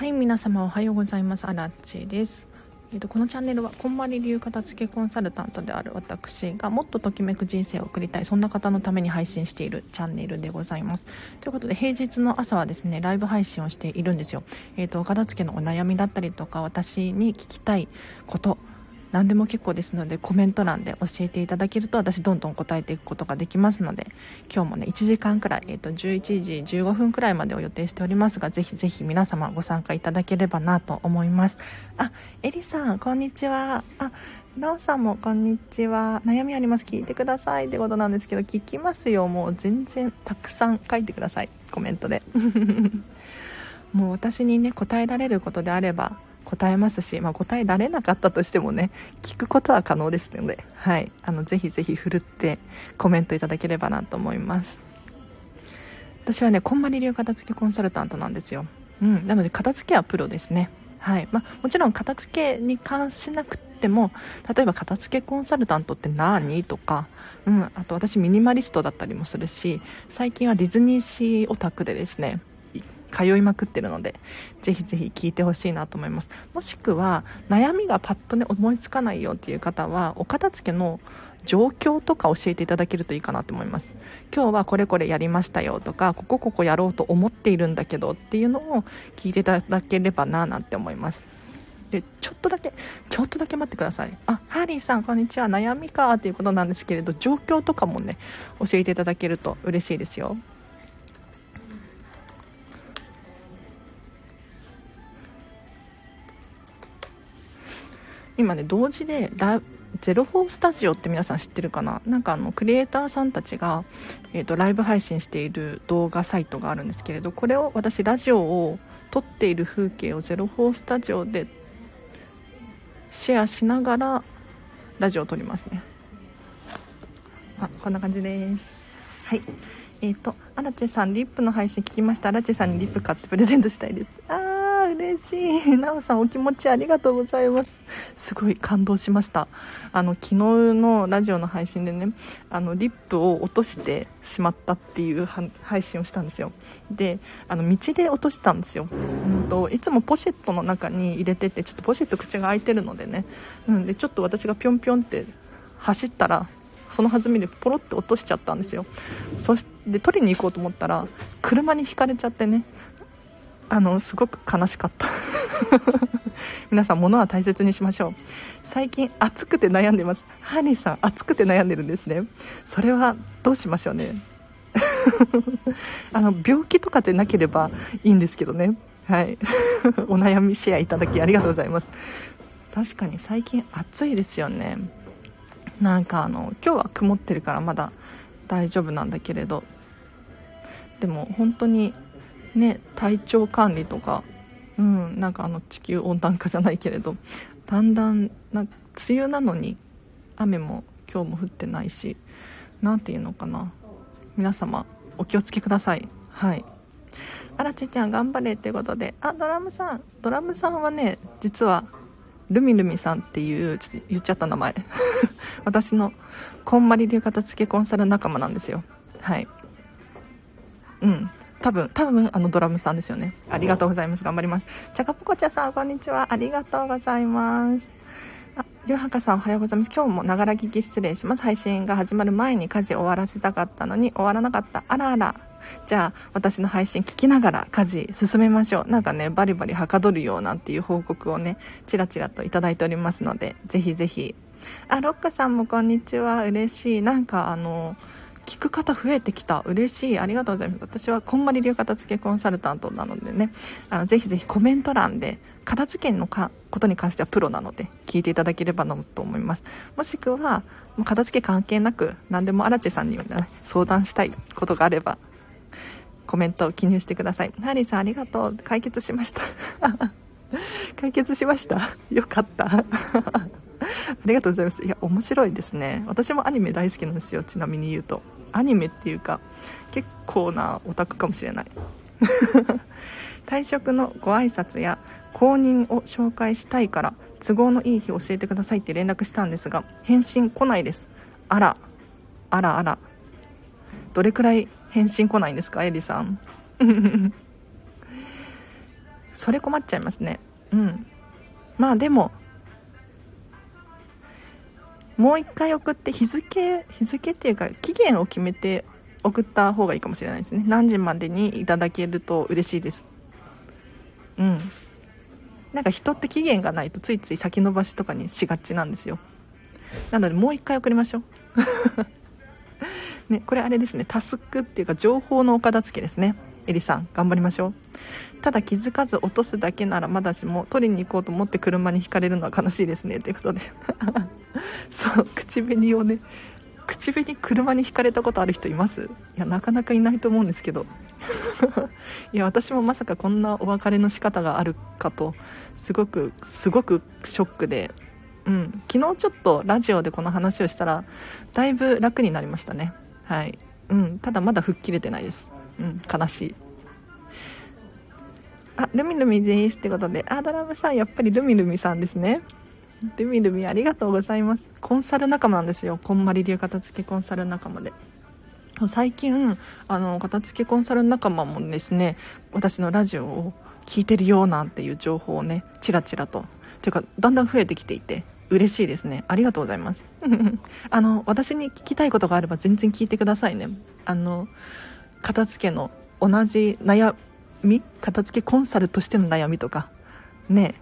はい皆様おはようございます。アラッチです。えーと、このチャンネルはこんまり流片付けコンサルタントである私がもっとときめく人生を送りたいそんな方のために配信しているチャンネルでございます。ということで平日の朝はですねライブ配信をしているんですよ、えーと片付けのお悩みだったりとか私に聞きたいこと何でも結構ですのでコメント欄で教えていただけると私どんどん答えていくことができますので今日もね1時間くらい、えー、と11時15分くらいまでを予定しておりますがぜひぜひ皆様ご参加いただければなと思います。あエリさんこんにちは。あなおさんもこんにちは。悩みあります。聞いてくださいってことなんですけど聞きますよ。もう全然たくさん書いてください。コメントで。もう私にね答えられることであれば答えますし、まあ、答えられなかったとしてもね聞くことは可能ですので、はい、あのぜひぜひふるってコメントいただければなと思います。私はねこんまり流片付けコンサルタントなんですよ、うん、なので片付けはプロですね。はい。まあ、もちろん片付けに関しなくても例えば片付けコンサルタントって何とか、うん、あと私ミニマリストだったりもするし最近はディズニーシーオタクでですね通いまくってるのでぜひぜひ聞いてほしいなと思います。もしくは悩みがパッとね思いつかないよっていう方はお片付けの状況とか教えていただけるといいかなと思います。今日はこれこれやりましたよとかここここやろうと思っているんだけどっていうのを聞いていただければななんて思います。でちょっとだけちょっとだけ待ってください。あハーリーさんこんにちは。悩みかということなんですけれど状況とかもね教えていただけると嬉しいですよ。今ね同時でラゼロフォースタジオって皆さん知ってるかな？なんかあのクリエイターさんたちが、えーと、ライブ配信している動画サイトがあるんですけれどこれを私ラジオを撮っている風景をゼロフォースタジオでシェアしながらラジオを撮りますね。あこんな感じです。はい。えっ、ー、とアラチェさんリップの配信聞きました。アラチェさんにリップ買ってプレゼントしたいです。あー。嬉しい。なおさん、お気持ちありがとうございます。すごい感動しました。あの、昨日のラジオの配信でね、あの、リップを落としてしまったっていう配信をしたんですよ。で、あの、道で落としたんですよ。うんと、いつもポシェットの中に入れてて、ちょっとポシェット口が開いてるのでね、うんで、ちょっと私がぴょんぴょんって走ったら、その弾みでポロって落としちゃったんですよそして取りに行こうと思ったら車にひかれちゃってねあのすごく悲しかった。皆さん物は大切にしましょう。最近暑くて悩んでます。ハリーさん暑くて悩んでるんですね。それはどうしましょうね。あの病気とかでなければいいんですけどね。はい。お悩みシェアいただきありがとうございます。確かに最近暑いですよね。なんかあの今日は曇ってるからまだ大丈夫なんだけれど。でも本当にね体調管理とかうんなんかあの地球温暖化じゃないけれどだんだんな梅雨なのに雨も今日も降ってないし何て言うのかな。皆様お気をつけください。はい。あらちちゃん頑張れってことであドラムさん。ドラムさんはね実はルミルミさんっていうちょっと言っちゃった名前。私のこんまり流片付けコンサル仲間なんですよ。はい。うん。多分、多分、あの、ドラムさんですよね。ありがとうございます。頑張ります。ちゃかぽこちゃさん、こんにちは。ありがとうございます。あ、ゆうはかさん、おはようございます。今日もながら聞き失礼します。配信が始まる前に家事終わらせたかったのに終わらなかった。あらあら。じゃあ、私の配信聞きながら家事進めましょう。なんかね、バリバリはかどるようなっていう報告をね、ちらちらといただいておりますので、ぜひぜひ。あ、ロックさんもこんにちは。嬉しい。なんかあの、聞く方増えてきた。嬉しい。ありがとうございます。私はこんまり流片付けコンサルタントなのでね。あのぜひぜひコメント欄で片付けのかことに関してはプロなので聞いていただければなと思います。もしくは片付け関係なく何でも荒地さんに、ね、相談したいことがあればコメントを記入してください。ハリーさんありがとう。解決しました。解決しました。よかった。ありがとうございます。いや面白いですね。私もアニメ大好きなんですよ。ちなみに言うと。アニメっていうか結構なオタクかもしれない。退職のご挨拶や公認を紹介したいから都合のいい日教えてくださいって連絡したんですが返信来ないです。あらあらあら。どれくらい返信来ないんですかエリさん。それ困っちゃいますね。うん。まあでももう一回送って日付日付っていうか期限を決めて送った方がいいかもしれないですね。何時までにいただけると嬉しいです。うん。なんか人って期限がないとついつい先延ばしとかにしがちなんですよ。なのでもう一回送りましょう。ねこれあれですねタスクっていうか情報のお片付けですね。エリさん頑張りましょう。ただ気づかず落とすだけならまだしも取りに行こうと思って車にひかれるのは悲しいですね。ということで。そう口紅をね口紅車にひかれたことある人います？いやなかなかいないと思うんですけど。いや私もまさかこんなお別れの仕方があるかとすごくすごくショックで。うん昨日ちょっとラジオでこの話をしたらだいぶ楽になりましたね。はい。うん。ただまだ吹っ切れてないです。うん。悲しい。あルミルミですってことで。あドラムさんやっぱりルミルミさんですね。ルミルミありがとうございます。コンサル仲間なんですよ。こんまり流片付けコンサル仲間で。最近あの片付けコンサル仲間もですね私のラジオを聞いてるよなんていう情報をねチラチラと。というかだんだん増えてきていて。嬉しいですね。ありがとうございます。あの私に聞きたいことがあれば全然聞いてくださいね。あの片付けの同じ悩み片付けコンサルとしての悩みとか。ね。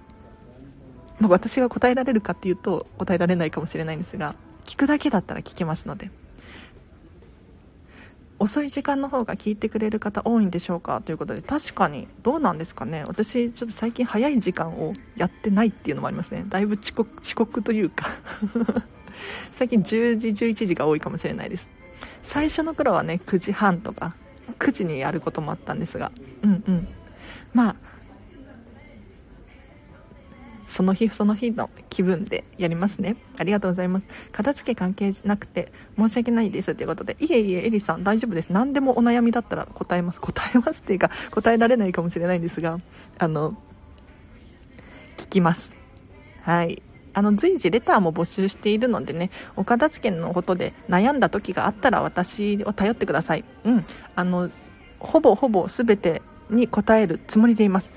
まあ、私が答えられるかっていうと答えられないかもしれないんですが聞くだけだったら聞けますので。遅い時間の方が聞いてくれる方多いんでしょうかということで確かにどうなんですかね。私ちょっと最近早い時間をやってないっていうのもありますね。だいぶ遅刻遅刻というか。最近10時11時が多いかもしれないです。最初の頃はね9時半とか9時にやることもあったんですが。うんうん。まあその日その日の気分でやりますね。ありがとうございます。片付け関係なくて申し訳ないですということでいえいえエリさん大丈夫です。何でもお悩みだったら答えます。答えますっていうか答えられないかもしれないんですがあの聞きます。はい。あの随時レターも募集しているのでねお片付けのことで悩んだ時があったら私を頼ってください。うん。あのほぼほぼ全てに答えるつもりでいます。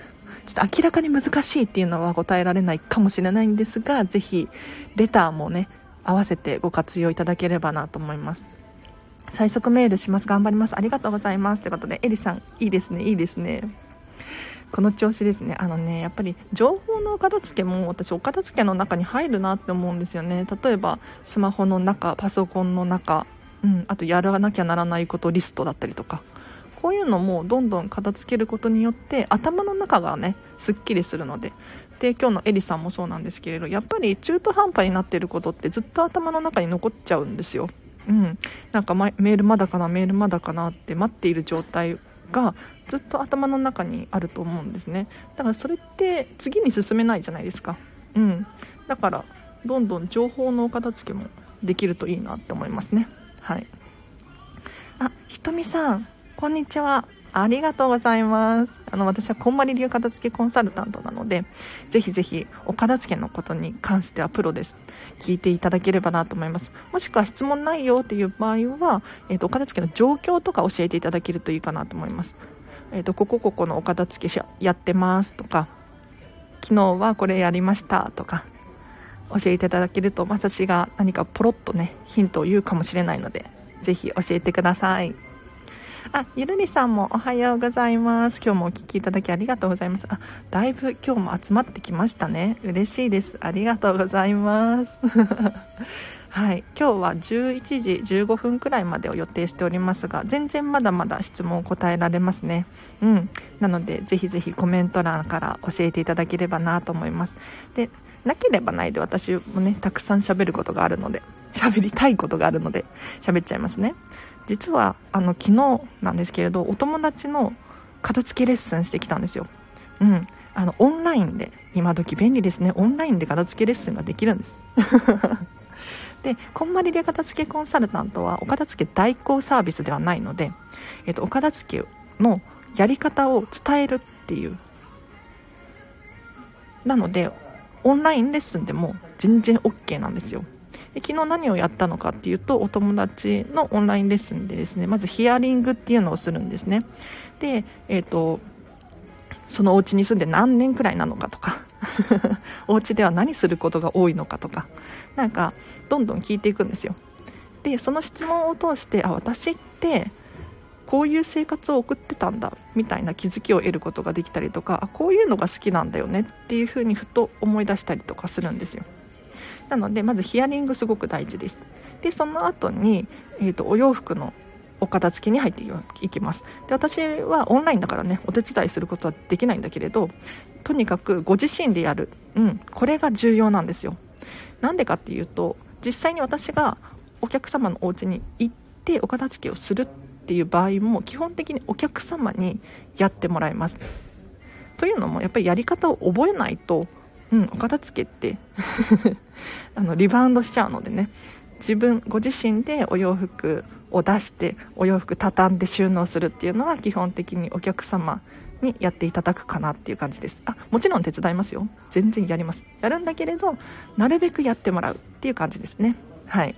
ちょっと明らかに難しいっていうのは答えられないかもしれないんですが、ぜひ、レターもね、合わせてご活用いただければなと思います。最速メールします。頑張ります。ありがとうございます。ということで、エリさん、いいですね、いいですね。この調子ですね。あのね、やっぱり情報のお片付けも私お片付けの中に入るなって思うんですよね。例えばスマホの中、パソコンの中、うん、あとやらなきゃならないことリストだったりとか。こういうのもどんどん片付けることによって頭の中がねすっきりするので。で今日のエリさんもそうなんですけれどやっぱり中途半端になっていることってずっと頭の中に残っちゃうんですよ。うん、なんかメールまだかなメールまだかなって待っている状態がずっと頭の中にあると思うんですね。だからそれって次に進めないじゃないですか。うん。だからどんどん情報のお片付けもできるといいなって思いますね。はい。あひとみさん。こんにちは。ありがとうございます。あの、私はこんまり流片付けコンサルタントなので、ぜひぜひお片付けのことに関してはプロです。聞いていただければなと思います。もしくは質問ないよっていう場合は、えっ、ー、と、お片付けの状況とか教えていただけるといいかなと思います。えっ、ー、と、ここここのお片付けやってますとか、昨日はこれやりましたとか、教えていただけると、私が何かポロッとね、ヒントを言うかもしれないので、ぜひ教えてください。あ、ゆるりさんもおはようございます。今日もお聴きいただきありがとうございます。あ、だいぶ今日も集まってきましたね。嬉しいです。ありがとうございます。はい、今日は11時15分くらいまでを予定しておりますが、全然まだまだ質問を答えられますね。うん。なので、ぜひぜひコメント欄から教えていただければなと思います。で、なければないで私もね、たくさん喋ることがあるので、喋りたいことがあるので、喋っちゃいますね。実はあの昨日なんですけれどお友達の片付けレッスンしてきたんですよ。うん。あのオンラインで今時便利ですね。オンラインで片付けレッスンができるんです。でこんまり流片付けコンサルタントはお片付け代行サービスではないので、えっと、お片付けのやり方を伝えるっていう。なのでオンラインレッスンでも全然 OK なんですよ。で昨日何をやったのかっていうとお友達のオンラインレッスンでですねまずヒアリングっていうのをするんですね。で、えーと、そのお家に住んで何年くらいなのかとか お家では何することが多いのかとかなんかどんどん聞いていくんですよ。でその質問を通してあ私ってこういう生活を送ってたんだみたいな気づきを得ることができたりとかあこういうのが好きなんだよねっていうふうにふと思い出したりとかするんですよ。なのでまずヒアリングすごく大事です。でその後に、えーと、お洋服のお片付けに入っていきます。で私はオンラインだからねお手伝いすることはできないんだけれどとにかくご自身でやる、うん、これが重要なんですよ。なんでかっていうと実際に私がお客様のお家に行ってお片付けをするっていう場合も基本的にお客様にやってもらいます。というのもやっぱりやり方を覚えないと、うん、お片付けって。あのリバウンドしちゃうのでね。自分ご自身でお洋服を出してお洋服畳んで収納するっていうのは基本的にお客様にやっていただくかなっていう感じです。あもちろん手伝いますよ。全然やります。やるんだけれどなるべくやってもらうっていう感じですね。はい。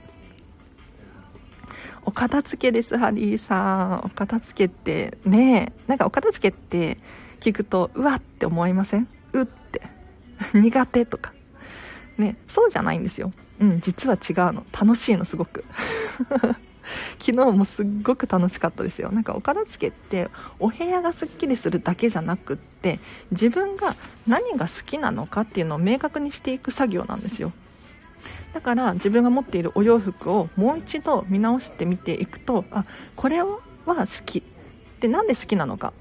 お片付けですハリーさん。お片付けってねなんかお片付けって聞くとうわって思いません？苦手とか。ねそうじゃないんですよ。うん実は違うの。楽しいのすごく。昨日もすっごく楽しかったですよ。なんかお片付けってお部屋がすっきりするだけじゃなくって自分が何が好きなのかっていうのを明確にしていく作業なんですよ。だから自分が持っているお洋服をもう一度見直してみていくとあこれは好き。でなんで好きなのか。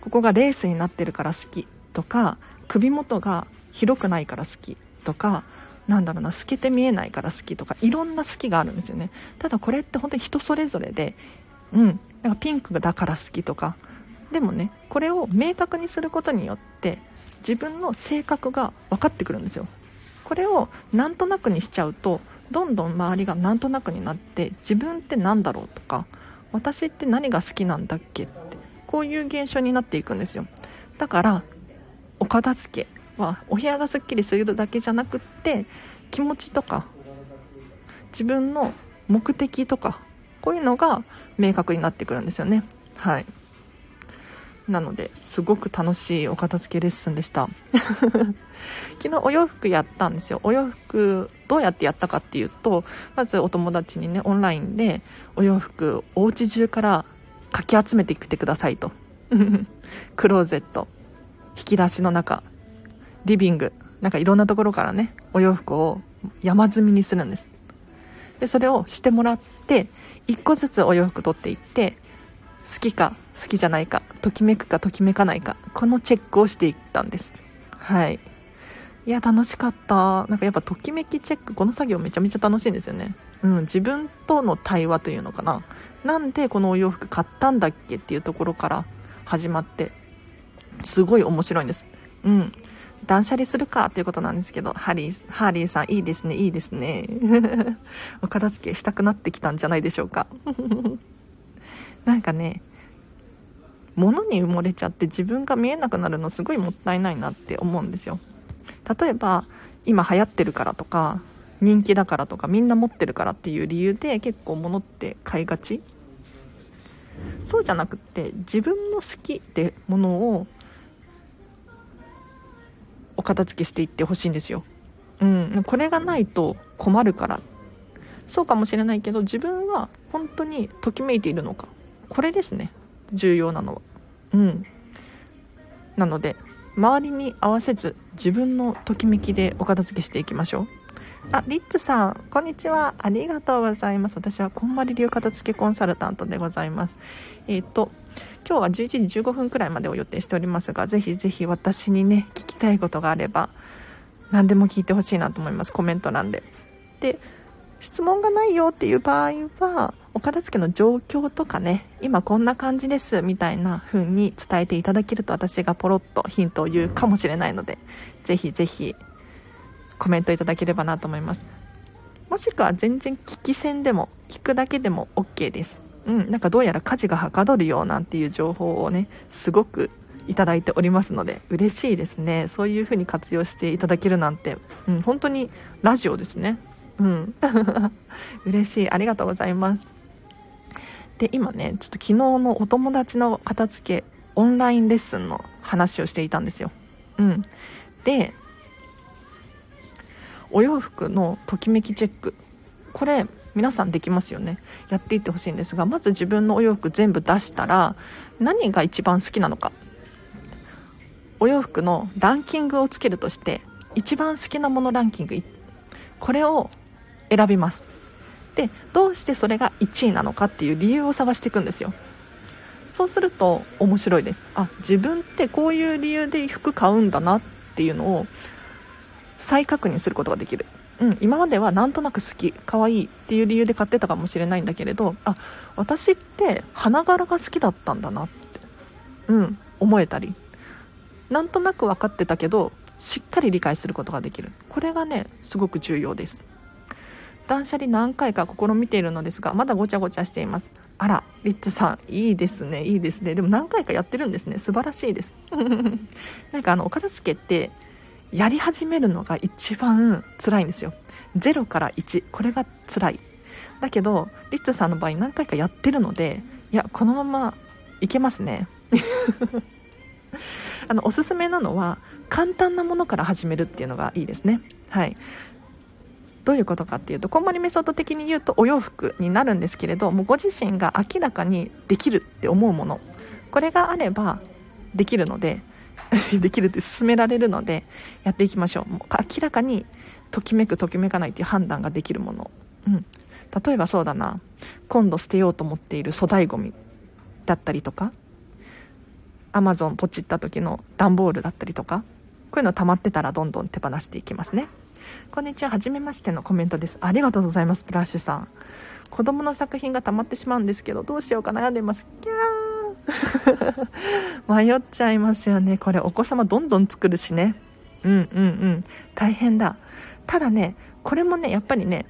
ここがレースになってるから好きとか首元が広くないから好きとかなんだろうな透けて見えないから好きとかいろんな好きがあるんですよね。ただこれって本当に人それぞれでうんなんかピンクだから好きとかでもねこれを明確にすることによって自分の性格が分かってくるんですよ。これをなんとなくにしちゃうとどんどん周りがなんとなくになって自分って何だろうとか私って何が好きなんだっけってこういう現象になっていくんですよ。だからお片付けはお部屋がすっきりするだけじゃなくって気持ちとか自分の目的とかこういうのが明確になってくるんですよね。はい。なのですごく楽しいお片付けレッスンでした。昨日お洋服やったんですよ。お洋服どうやってやったかっていうとまずお友達にねオンラインでお洋服お家中からかき集めてきてくださいと。クローゼット。引き出しの中リビングなんかいろんなところからねお洋服を山積みにするんです。でそれをしてもらって1個ずつお洋服取っていって好きか好きじゃないかときめくかときめかないかこのチェックをしていったんです。はい。いや楽しかった。なんかやっぱときめきチェックこの作業めちゃめちゃ楽しいんですよね。うん自分との対話というのかな。なんでこのお洋服買ったんだっけっていうところから始まってすごい面白いんですうん断捨離するかっていうことなんですけど、ハリー、ハリーさん、いいですね、いいですね。お片付けしたくなってきたんじゃないでしょうか。なんかね、物に埋もれちゃって自分が見えなくなるのすごいもったいないなって思うんですよ。例えば、今流行ってるからとか、人気だからとか、みんな持ってるからっていう理由で結構物って買いがちそうじゃなくって自分の好きってものをお片付けしていってほしいんですよ。うん、これがないと困るから。そうかもしれないけど自分は本当にときめいているのか。これですね。重要なのは。うん。なので周りに合わせず自分のときめきでお片付けしていきましょう。あリッツさんこんにちは。ありがとうございます。私はこんまり流片付けコンサルタントでございます。えっ、ー、と今日は11時15分くらいまでを予定しておりますが、ぜひぜひ私にね、聞きたいことがあれば、何でも聞いてほしいなと思います。コメント欄で。で、質問がないよっていう場合は、お片付けの状況とかね、今こんな感じですみたいな風に伝えていただけると私がポロッとヒントを言うかもしれないので、ぜひぜひコメントいただければなと思います。もしくは全然聞き戦でも、聞くだけでも OK です。うん、なんかどうやら家事がはかどるよなんていう情報をねすごくいただいておりますので嬉しいですねそういう風に活用していただけるなんて、うん、本当にラジオですねうん 嬉しいありがとうございますで今ねちょっと昨日のお友達の片付けオンラインレッスンの話をしていたんですよ。うん。で、お洋服のときめきチェック。これ、皆さんできますよね。やっていってほしいんですが、まず自分のお洋服全部出したら、何が一番好きなのか。お洋服のランキングをつけるとして、一番好きなものランキング、これを選びます。で、どうしてそれが1位なのかっていう理由を探していくんですよ。そうすると面白いですあ自分ってこういう理由で服買うんだなっていうのを再確認することができる、うん、今まではなんとなく好き可愛いっていう理由で買ってたかもしれないんだけれどあ私って花柄が好きだったんだなってうん思えたりなんとなく分かってたけどしっかり理解することができるこれがねすごく重要です断捨離何回か試みているのですがまだごちゃごちゃしていますあら、リッツさん、いいですね、いいですね。でも何回かやってるんですね。素晴らしいです。なんかあの、お片付けって、やり始めるのが一番辛いんですよ。0から1、これが辛い。だけど、リッツさんの場合何回かやってるので、いや、このままいけますね。あの、おすすめなのは、簡単なものから始めるっていうのがいいですね。はい。どういうことかっていうとこんまりメソッド的に言うとお洋服になるんですけれどもご自身が明らかにできるって思うものこれがあればできるので できるって進められるのでやっていきましょう。もう明らかにときめくときめかないっていう判断ができるもの、うん、例えばそうだな。今度捨てようと思っている粗大ごみだったりとかアマゾンポチった時の段ボールだったりとかこういうの溜まってたらどんどん手放していきますね。こんにちは、はじめましてのコメントです。ありがとうございます、プラッシュさん。子供の作品が溜まってしまうんですけど、どうしようか悩んでます。キャー。迷っちゃいますよね。これお子様どんどん作るしね。うんうんうん。大変だ。ただね、これもね、やっぱりね、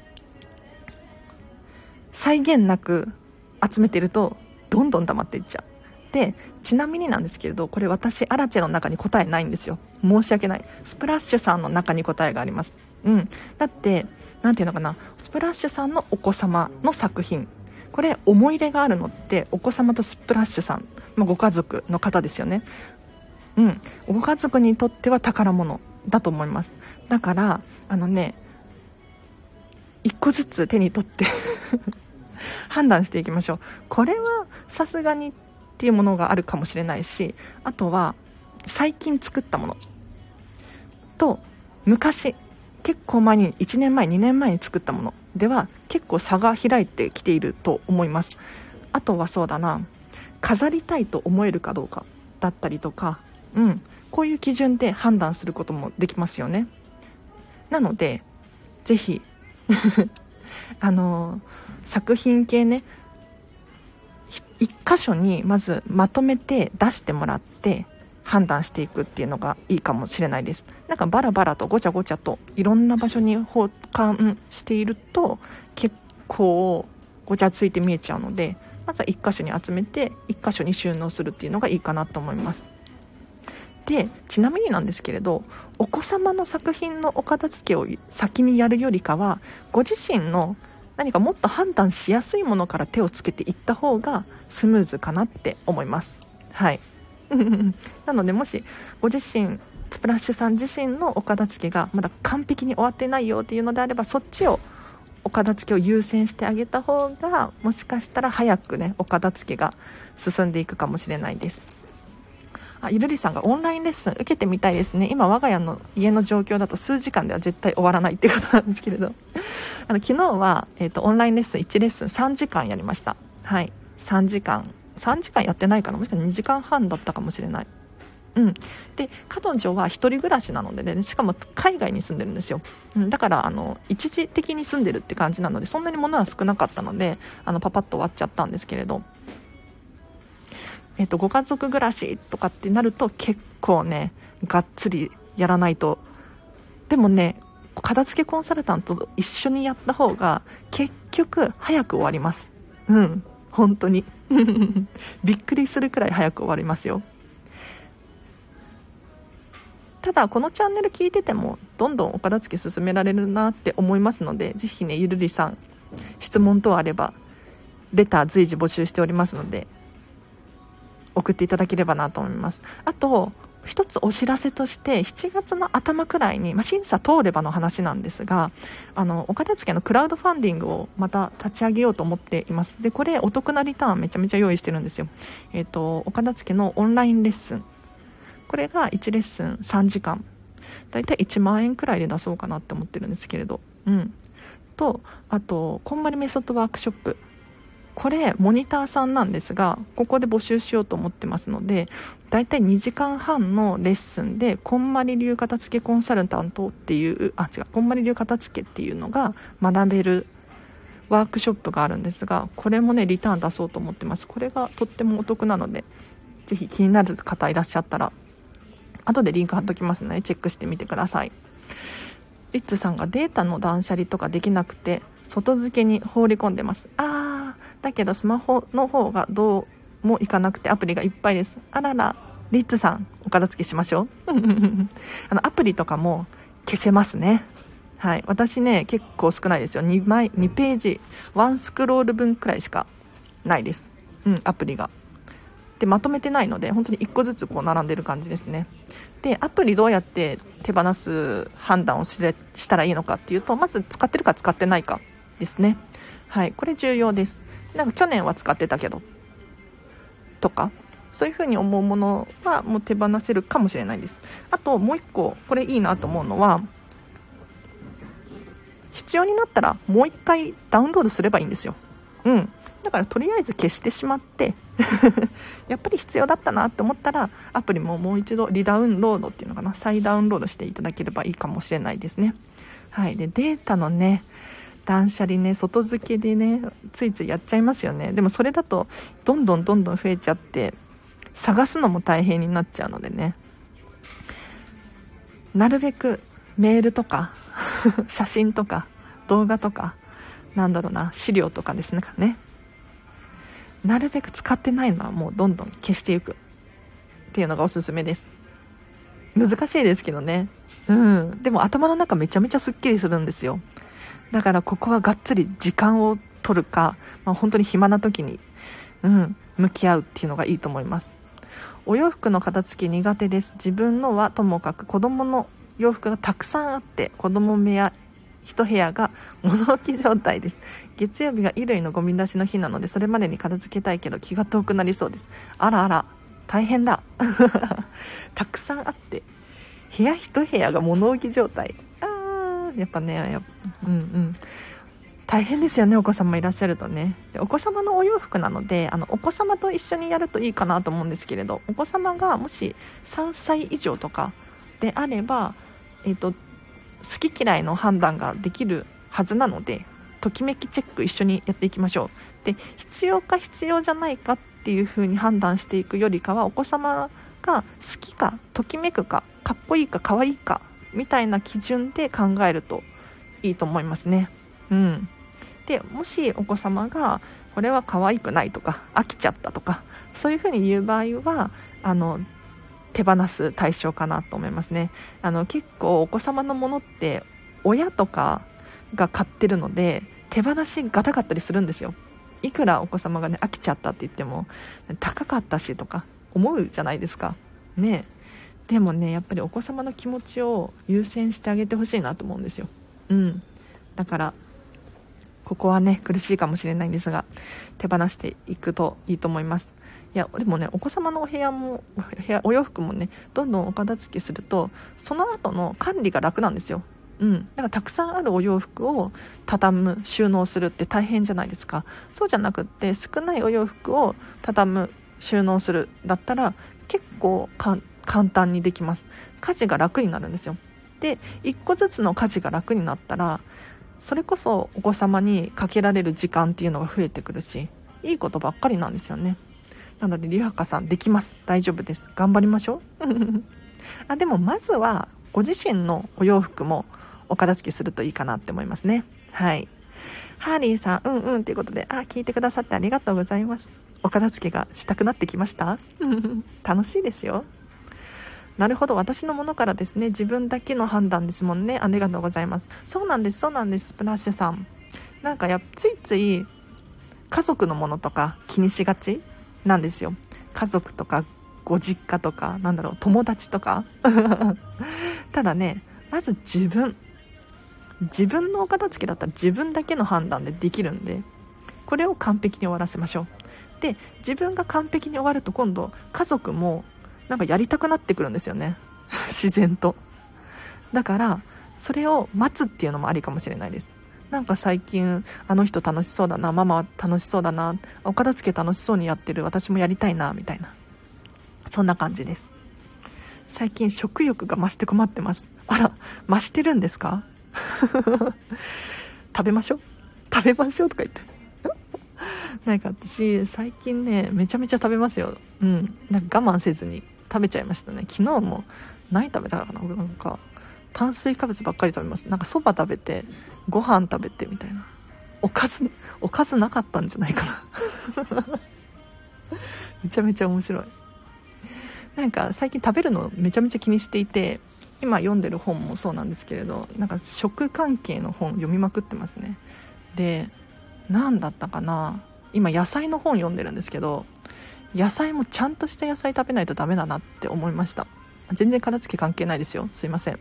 際限なく集めてると、どんどん溜まっていっちゃう。で、ちなみになんですけれど、これ私、アラチェの中に答えないんですよ。申し訳ない。スプラッシュさんの中に答えがあります。うん。だって、なんていうのかな、スプラッシュさんのお子様の作品。これ、思い入れがあるのって、お子様とスプラッシュさん、まあ、ご家族の方ですよね。うん。ご家族にとっては宝物だと思います。だから、あのね、一個ずつ手に取って 判断していきましょう。これはさすがにっていうものがあるかもしれないし、あとは最近作ったものと昔結構前に1年前2年前に作ったものでは結構差が開いてきていると思います。あとはそうだな。飾りたいと思えるかどうかだったりとか。うん。こういう基準で判断することもできますよね。なのでぜひ あの作品系ね。1箇所にまずまとめて出してもらって判断していくっていうのがいいかもしれないです。なんかバラバラとごちゃごちゃといろんな場所に保管していると結構ごちゃついて見えちゃうのでまずは1箇所に集めて1箇所に収納するっていうのがいいかなと思います。でちなみになんですけれどお子様の作品のお片付けを先にやるよりかはご自身の何かもっと判断しやすいものから手をつけていった方がスムーズかなって思います。はい。なのでもしご自身スプラッシュさん自身のお片付けがまだ完璧に終わってないよっていうのであればそっちをお片付けを優先してあげた方がもしかしたら早くねお片付けが進んでいくかもしれないです。あゆるりさんがオンラインレッスン受けてみたいですね。今我が家の家の状況だと数時間では絶対終わらないってことなんですけれど。あの昨日は、えー、とオンラインレッスン1レッスン3時間やりました。はい。3時間。3時間やってないかな？もしくは2時間半だったかもしれない。うん、で彼女は1人暮らしなのでねしかも海外に住んでるんですよ、うん、だからあの一時的に住んでるって感じなのでそんなに物は少なかったのであのパパッと終わっちゃったんですけれど、えーと、ご家族暮らしとかってなると結構ねがっつりやらないと。でもね片付けコンサルタントと一緒にやった方が結局早く終わります。うん。本当に。びっくりするくらい早く終わりますよ。ただこのチャンネル聞いててもどんどんお片付け進められるなって思いますのでぜひねゆるりさん質問等あればレター随時募集しておりますので送っていただければなと思います。あと一つお知らせとして7月の頭くらいに、まあ、審査通ればの話なんですがあのお片付けのクラウドファンディングをまた立ち上げようと思っています。でこれお得なリターンめちゃめちゃ用意してるんですよ。えっ、ー、とお片付けのオンラインレッスン。これが1レッスン3時間。だいたい1万円くらいで出そうかなって思ってるんですけれど。うん。とあとこんまりメソッドワークショップ。これモニターさんなんですがここで募集しようと思ってますのでだいたい2時間半のレッスンでこんまり流片付けコンサルタントっていうあ違うこんまり流片付けっていうのが学べるワークショップがあるんですがこれもねリターン出そうと思ってます。これがとってもお得なのでぜひ気になる方いらっしゃったら後でリンク貼っときますのでチェックしてみてください。リッツさんがデータの断捨離とかできなくて外付けに放り込んでます。あーだけどスマホの方がどうもいかなくてアプリがいっぱいです。あららリッツさんお片付けしましょう。あのアプリとかも消せますね。はい。私ね結構少ないですよ。2枚2ページ1スクロール分くらいしかないです。うんアプリが。でまとめてないので本当に1個ずつこう並んでる感じですね。でアプリどうやって手放す判断をししたらいいのかっていうとまず使ってるか使ってないかですね。はい。これ重要です。なんか去年は使ってたけど。とかそういうふうに思うものはもう手放せるかもしれないです。あともう一個これいいなと思うのは必要になったらもう一回ダウンロードすればいいんですよ。うん。だからとりあえず消してしまって やっぱり必要だったなって思ったらアプリももう一度リダウンロードっていうのかな再ダウンロードしていただければいいかもしれないですね。はい。でデータのね断捨離ね外付けでねついついやっちゃいますよね。でもそれだとどんどんどんどん増えちゃって探すのも大変になっちゃうのでね。なるべくメールとか 写真とか動画とかなんだろうな資料とかですね。ねなるべく使ってないのはもうどんどん消していく。っていうのがおすすめです。難しいですけどね。うん。でも頭の中めちゃめちゃすっきりするんですよ。だからここはがっつり時間を取るか、まあ、本当に暇な時に、うん、向き合うっていうのがいいと思います。お洋服の片付け苦手です。自分のはともかく子供の洋服がたくさんあって子供部屋1部屋が物置状態です。月曜日が衣類のゴミ出しの日なのでそれまでに片付けたいけど気が遠くなりそうです。あらあら大変だ。たくさんあって部屋1部屋が物置状態。やっぱねやうんうん。大変ですよねお子様いらっしゃるとね。でお子様のお洋服なのであのお子様と一緒にやるといいかなと思うんですけれどお子様がもし3歳以上とかであれば、えーと、好き嫌いの判断ができるはずなのでときめきチェック一緒にやっていきましょう。で必要か必要じゃないかっていう風に判断していくよりかはお子様が好きかときめくかかっこいいかかわいいかみたいな基準で考えるといいと思いますね。うん、でもしお子様がこれは可愛くないとか飽きちゃったとかそういうふうに言う場合はあの手放す対象かなと思いますね。あの結構お子様のものって親とかが買ってるので手放しがたかったりするんですよ。いくらお子様がね飽きちゃったって言っても高かったしとか思うじゃないですか。ね。でもねやっぱりお子様の気持ちを優先してあげてほしいなと思うんですよ。うん。だからここはね苦しいかもしれないんですが手放していくといいと思います。いやでもねお子様のお部屋もお部屋お洋服もねどんどんお片付けするとその後の管理が楽なんですよ。うん、だからたくさんあるお洋服を畳む収納するって大変じゃないですか。そうじゃなくって少ないお洋服を畳む収納するだったら結構簡単簡単にできます。家事が楽になるんですよ。で1個ずつの家事が楽になったらそれこそお子様にかけられる時間っていうのが増えてくるしいいことばっかりなんですよね。なのでりはかさんできます。大丈夫です。頑張りましょう。あでもまずはご自身のお洋服もお片付けするといいかなって思いますね。はい。ハーリーさんうんうんということであ聞いてくださってありがとうございます。お片付けがしたくなってきました？楽しいですよ。なるほど。私のものからですね。自分だけの判断ですもんね。ありがとうございます。そうなんです。そうなんです。スプラッシュさん。なんかやついつい家族のものとか気にしがち？なんですよ。家族とかご実家とかなんだろう。友達とか？ただねまず自分。自分のお片付けだったら自分だけの判断でできるんでこれを完璧に終わらせましょう。で自分が完璧に終わると今度家族もなんかやりたくなってくるんですよね。自然と。だからそれを待つっていうのもありかもしれないです。なんか最近あの人楽しそうだなママは楽しそうだなお片付け楽しそうにやってる私もやりたいなみたいな。そんな感じです。最近食欲が増して困ってます。あら増してるんですか？食べましょう。食べましょうとか言って。なんか私最近ねめちゃめちゃ食べますよ。うん。なんか我慢せずに。食べちゃいましたね。昨日も何食べたかな？俺なんか炭水化物ばっかり食べます。なんかそば食べてご飯食べてみたいな。おかずおかずなかったんじゃないかな。めちゃめちゃ面白い。なんか最近食べるのめちゃめちゃ気にしていて今読んでる本もそうなんですけれどなんか食関係の本読みまくってますね。で何だったかな？今野菜の本読んでるんですけど野菜もちゃんとした野菜食べないとダメだなって思いました。全然片付け関係ないですよ。すいません。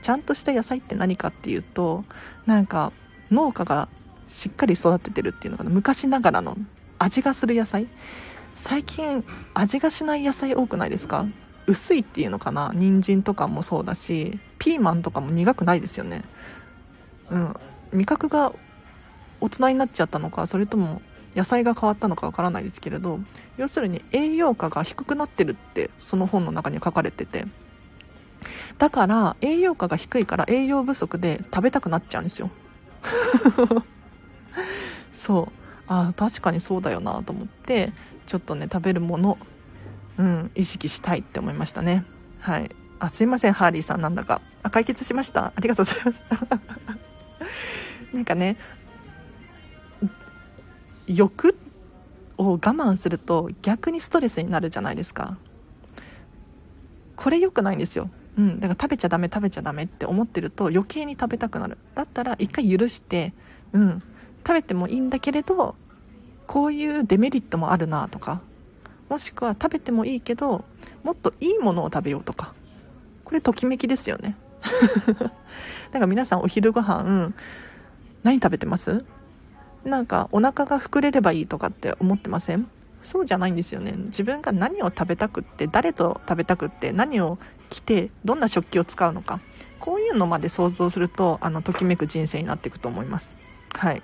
ちゃんとした野菜って何かっていうとなんか農家がしっかり育ててるっていうのかな。昔ながらの味がする野菜。最近味がしない野菜多くないですか？薄いっていうのかな。人参とかもそうだしピーマンとかも苦くないですよね。うん。味覚が大人になっちゃったのかそれとも野菜が変わったのかわからないですけれど要するに栄養価が低くなってるってその本の中に書かれててだから栄養価が低いから栄養不足で食べたくなっちゃうんですよ。そう。あ確かにそうだよなと思ってちょっとね食べるものうん意識したいって思いましたね。はい。あすいませんハーリーさんなんだか。あ解決しました。ありがとうございます。なんかね欲を我慢すると逆にストレスになるじゃないですか。これ良くないんですよ。うん、だから食べちゃダメ食べちゃダメって思ってると余計に食べたくなる。だったら一回許して、うん、食べてもいいんだけれどこういうデメリットもあるなとか。もしくは食べてもいいけどもっといいものを食べようとか。これときめきですよね。なんか皆さんお昼ご飯何食べてます？なんかお腹が膨れればいいとかって思ってません？そうじゃないんですよね。自分が何を食べたくって誰と食べたくって何を着てどんな食器を使うのか。こういうのまで想像するとあのときめく人生になっていくと思います。はい。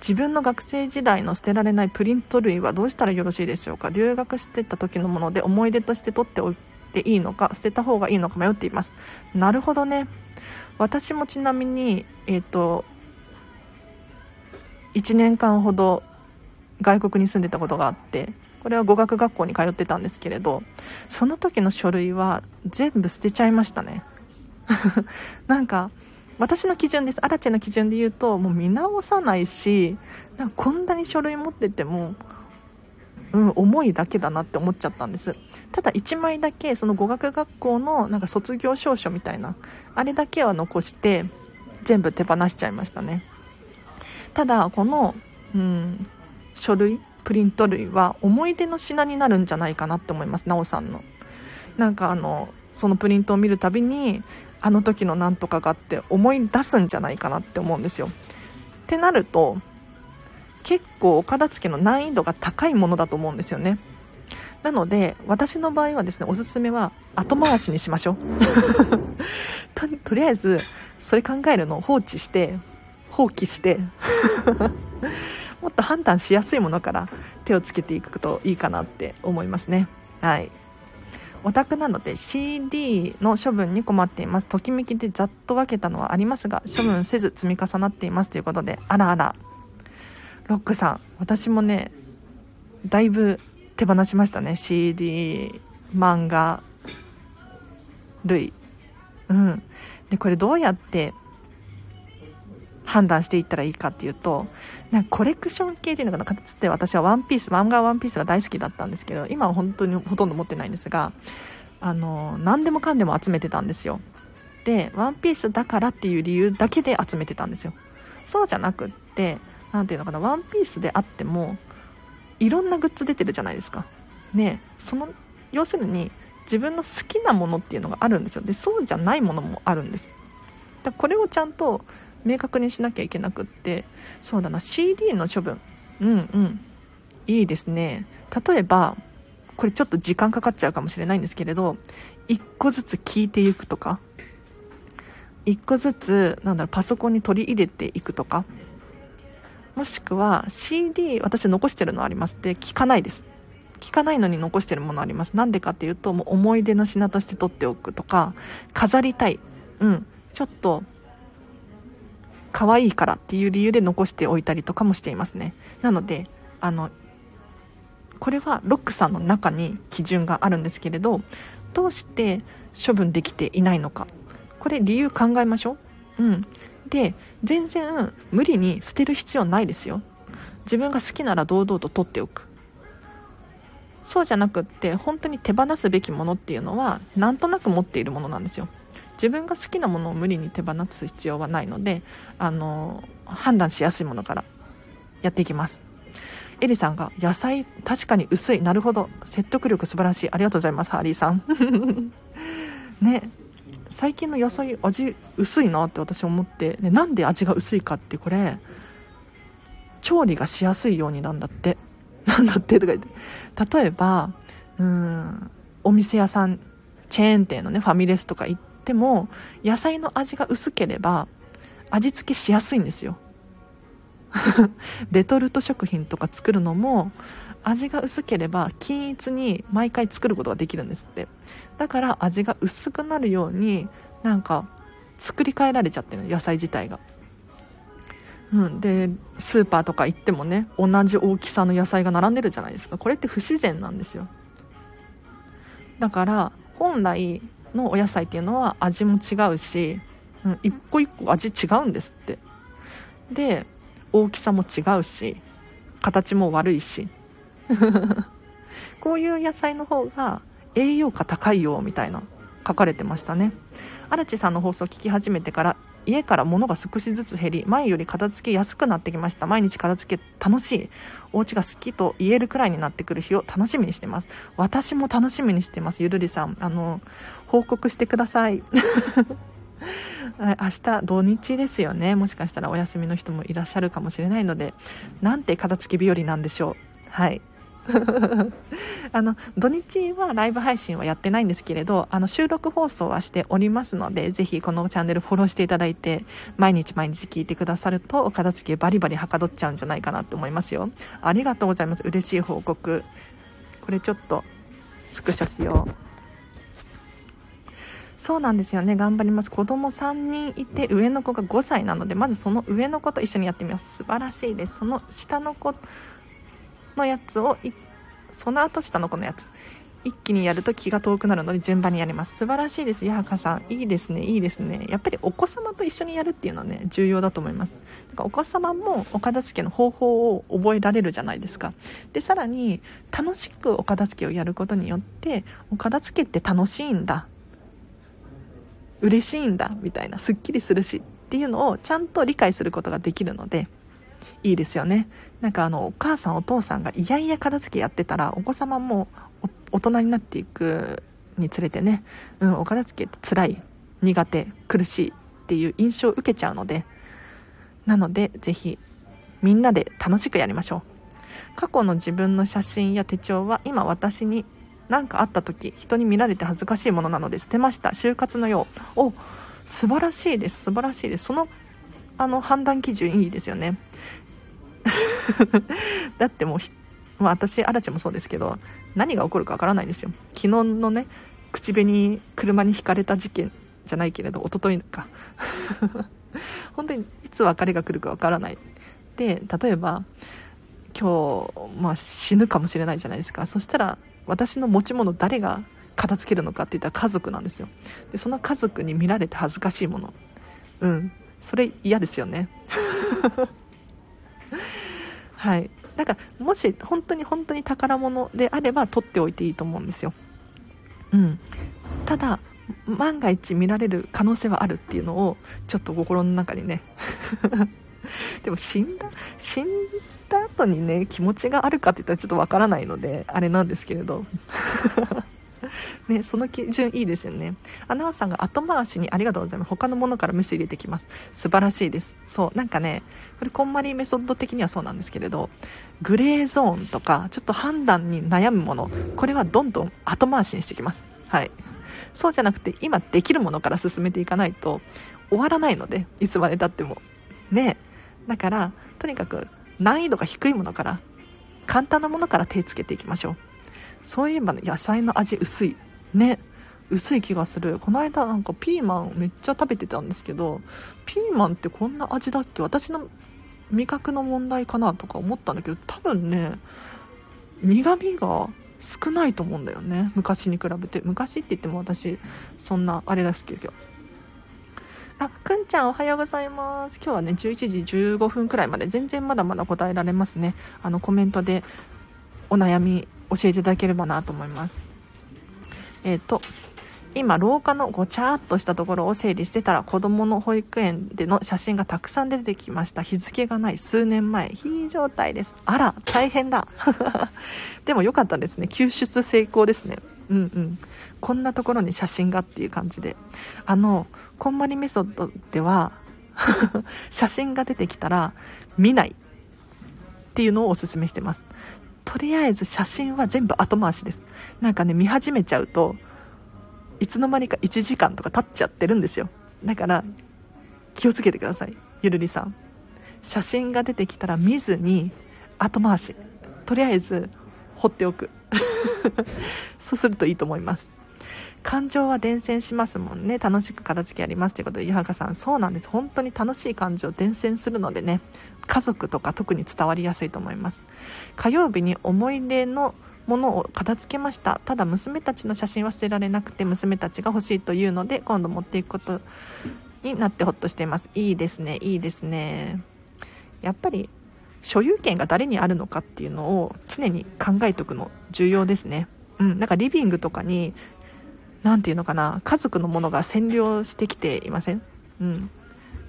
自分の学生時代の捨てられないプリント類はどうしたらよろしいでしょうか？留学してた時のもので思い出として取っておいていいのか捨てた方がいいのか迷っています。なるほどね。私もちなみにえっ、ー、と1年間ほど外国に住んでたことがあってこれは語学学校に通ってたんですけれどその時の書類は全部捨てちゃいましたね。なんか私の基準です。アラチェの基準で言うともう見直さないしなんかこんなに書類持っててもうん、重いだけだなって思っちゃったんです。ただ1枚だけその語学学校のなんか卒業証書みたいなあれだけは残して全部手放しちゃいましたね。ただこの、うん、書類プリント類は思い出の品になるんじゃないかなって思いますなおさんの。なんかあのそのプリントを見るたびにあの時のなんとかがあって思い出すんじゃないかなって思うんですよ。ってなると結構お片付けの難易度が高いものだと思うんですよね。なので私の場合はですねおすすめは後回しにしましょう。とりあえずそれ考えるのを放置して放棄して。もっと判断しやすいものから手をつけていくといいかなって思いますね。はい。オタクなので CD の処分に困っています。ときめきでざっと分けたのはありますが処分せず積み重なっています。ということであらあら。ロックさん私もねだいぶ手放しましたね。CD 漫画類。うん。でこれどうやって判断していったらいいかっていうとなんかコレクション系っていうのかなかつて私はワンピース漫画ワンピースが大好きだったんですけど今は本当にほとんど持ってないんですがあの何でもかんでも集めてたんですよ。でワンピースだからっていう理由だけで集めてたんですよ。そうじゃなくって何ていうのかなワンピースであってもいろんなグッズ出てるじゃないですか。ねその要するに自分の好きなものっていうのがあるんですよ。でそうじゃないものもあるんです。だこれをちゃんと明確にしなきゃいけなくってそうだな CD の処分。うんうん。いいですね。例えばこれちょっと時間かかっちゃうかもしれないんですけれど1個ずつ聞いていくとか。1個ずつなんだろうパソコンに取り入れていくとか。もしくは CD 私残してるのありますで聞かないです。聞かないのに残してるものあります。なんでかっていうともう思い出の品として取っておくとか。飾りたい。うん。ちょっと可愛いからっていう理由で残しておいたりとかもしていますね。なのであのこれはロックさんの中に基準があるんですけれどどうして処分できていないのか。これ理由考えましょう。うん。で全然無理に捨てる必要ないですよ。自分が好きなら堂々と取っておく。そうじゃなくって本当に手放すべきものっていうのはなんとなく持っているものなんですよ。自分が好きなものを無理に手放す必要はないのであの判断しやすいものからやっていきます。エリさんが野菜確かに薄い。なるほど。説得力素晴らしい。ありがとうございますハリーさん。ね。最近の野菜味薄いなって私思って、ね、なんで味が薄いかってこれ調理がしやすいようになんだって。なんだってとか言って。例えばうんお店屋さんチェーン店のねファミレスとか行っても野菜の味が薄ければ味付けしやすいんですよ。レトルト食品とか作るのも味が薄ければ均一に毎回作ることができるんですって。だから味が薄くなるようになんか作り変えられちゃってる野菜自体が。うん、でスーパーとか行ってもね同じ大きさの野菜が並んでるじゃないですか。これって不自然なんですよ。だから本来のお野菜っていうのは味も違うし、うん、一個一個味違うんですって。で大きさも違うし形も悪いし。こういう野菜の方が栄養価高いよみたいな書かれてましたね。荒地さんの放送を聞き始めてから家から物が少しずつ減り前より片付けやすくなってきました。毎日片付け楽しい。お家が好きと言えるくらいになってくる日を楽しみにしてます。私も楽しみにしてますゆるりさん。あの報告してください。明日土日ですよね。もしかしたらお休みの人もいらっしゃるかもしれないので。なんて片付け日和なんでしょう。はい。あの土日はライブ配信はやってないんですけれどあの収録放送はしておりますのでぜひこのチャンネルフォローしていただいて毎日毎日聞いてくださるとお片付けバリバリはかどっちゃうんじゃないかなと思いますよ。ありがとうございます。嬉しい報告。これちょっとスクショしよう。そうなんですよね。頑張ります。子供3人いて上の子が5歳なのでまずその上の子と一緒にやってみます。素晴らしいです。その下の子のやつをその後下の子のやつ。一気にやると気が遠くなるので順番にやります。素晴らしいです。ヤハカさんいいですね。いいですね。やっぱりお子様と一緒にやるっていうのはね重要だと思います。だからお子様もお片付けの方法を覚えられるじゃないですか。でさらに楽しくお片付けをやることによってお片付けって楽しいんだ嬉しいんだみたいなすっきりするしっていうのをちゃんと理解することができるのでいいですよね。なんかあのお母さんお父さんがいやいや片付けやってたらお子様も大人になっていくにつれてね、うん、お片付けって辛い苦手苦しいっていう印象を受けちゃうのでなのでぜひみんなで楽しくやりましょう。過去の自分の写真や手帳は今私に何かあった時人に見られて恥ずかしいものなので捨てました就活のようお素晴らしいです素晴らしいですそのあの判断基準いいですよね だってもう、まあ、私、アラチもそうですけど、何が起こるかわからないですよ。昨日のね、口紅、車にひかれた事件じゃないけれど、一昨日か。本当にいつ別れが来るかわからない。で、例えば、今日、まあ、死ぬかもしれないじゃないですか。そしたら、私の持ち物誰が片付けるのかって言ったら家族なんですよ。で、その家族に見られて恥ずかしいもの。うん。それ嫌ですよね。はい。だから、もし本当に本当に宝物であれば取っておいていいと思うんですよ。うん。ただ、万が一見られる可能性はあるっていうのを、ちょっと心の中にね。でも死んだ、死んだっことにね気持ちがあるかって言ったらちょっとわからないのであれなんですけれど ね、その基準いいですよね。アナウンサーが後回しにありがとうございます。他のものからメス入れてきます。素晴らしいです。そう、なんかね、これこんまりメソッド的にはそうなんですけれど、グレーゾーンとか、ちょっと判断に悩むもの、これはどんどん後回しにしてきます。はい。そうじゃなくて、今できるものから進めていかないと、終わらないので、いつまでたっても。ね。だから、とにかく難易度が低いものから、簡単なものから手つけていきましょう。そういえばね、野菜の味薄い。ね。薄い気がする。この間なんかピーマンめっちゃ食べてたんですけど、ピーマンってこんな味だっけ？私の味覚の問題かなとか思ったんだけど、多分ね、苦味が少ないと思うんだよね。昔に比べて。昔って言っても私、そんなあれですけど。あ、くんちゃんおはようございます。今日はね、11時15分くらいまで全然まだまだ答えられますね。あの、コメントでお悩み教えていただければなと思います。えっ、ー、と、今廊下のごちゃっとしたところを整理してたら子供の保育園での写真がたくさん出てきました。日付がない数年前。非状態です。あら大変だ。でも良かったですね。救出成功ですね。うんうん。こんなところに写真がっていう感じで。あのこんまりメソッドでは 写真が出てきたら見ないっていうのをおすすめしてます。とりあえず写真は全部後回しです。なんかね見始めちゃうといつの間にか1時間とか経っちゃってるんですよ。だから気をつけてくださいゆるりさん。写真が出てきたら見ずに後回し。とりあえず放っておく。そうするといいと思います。感情は伝染しますもんね。楽しく片付けありますということで湯原さんそうなんです。本当に楽しい感情伝染するのでね家族とか特に伝わりやすいと思います。火曜日に思い出のものを片付けました。ただ娘たちの写真は捨てられなくて娘たちが欲しいというので今度持っていくことになってほっとしています。いいですねいいですね。やっぱり所有権が誰にあるのかっていうのを常に考えておくの重要ですね。うんなんかリビングとかに何て言うのかな家族のものが占領してきていません？うん。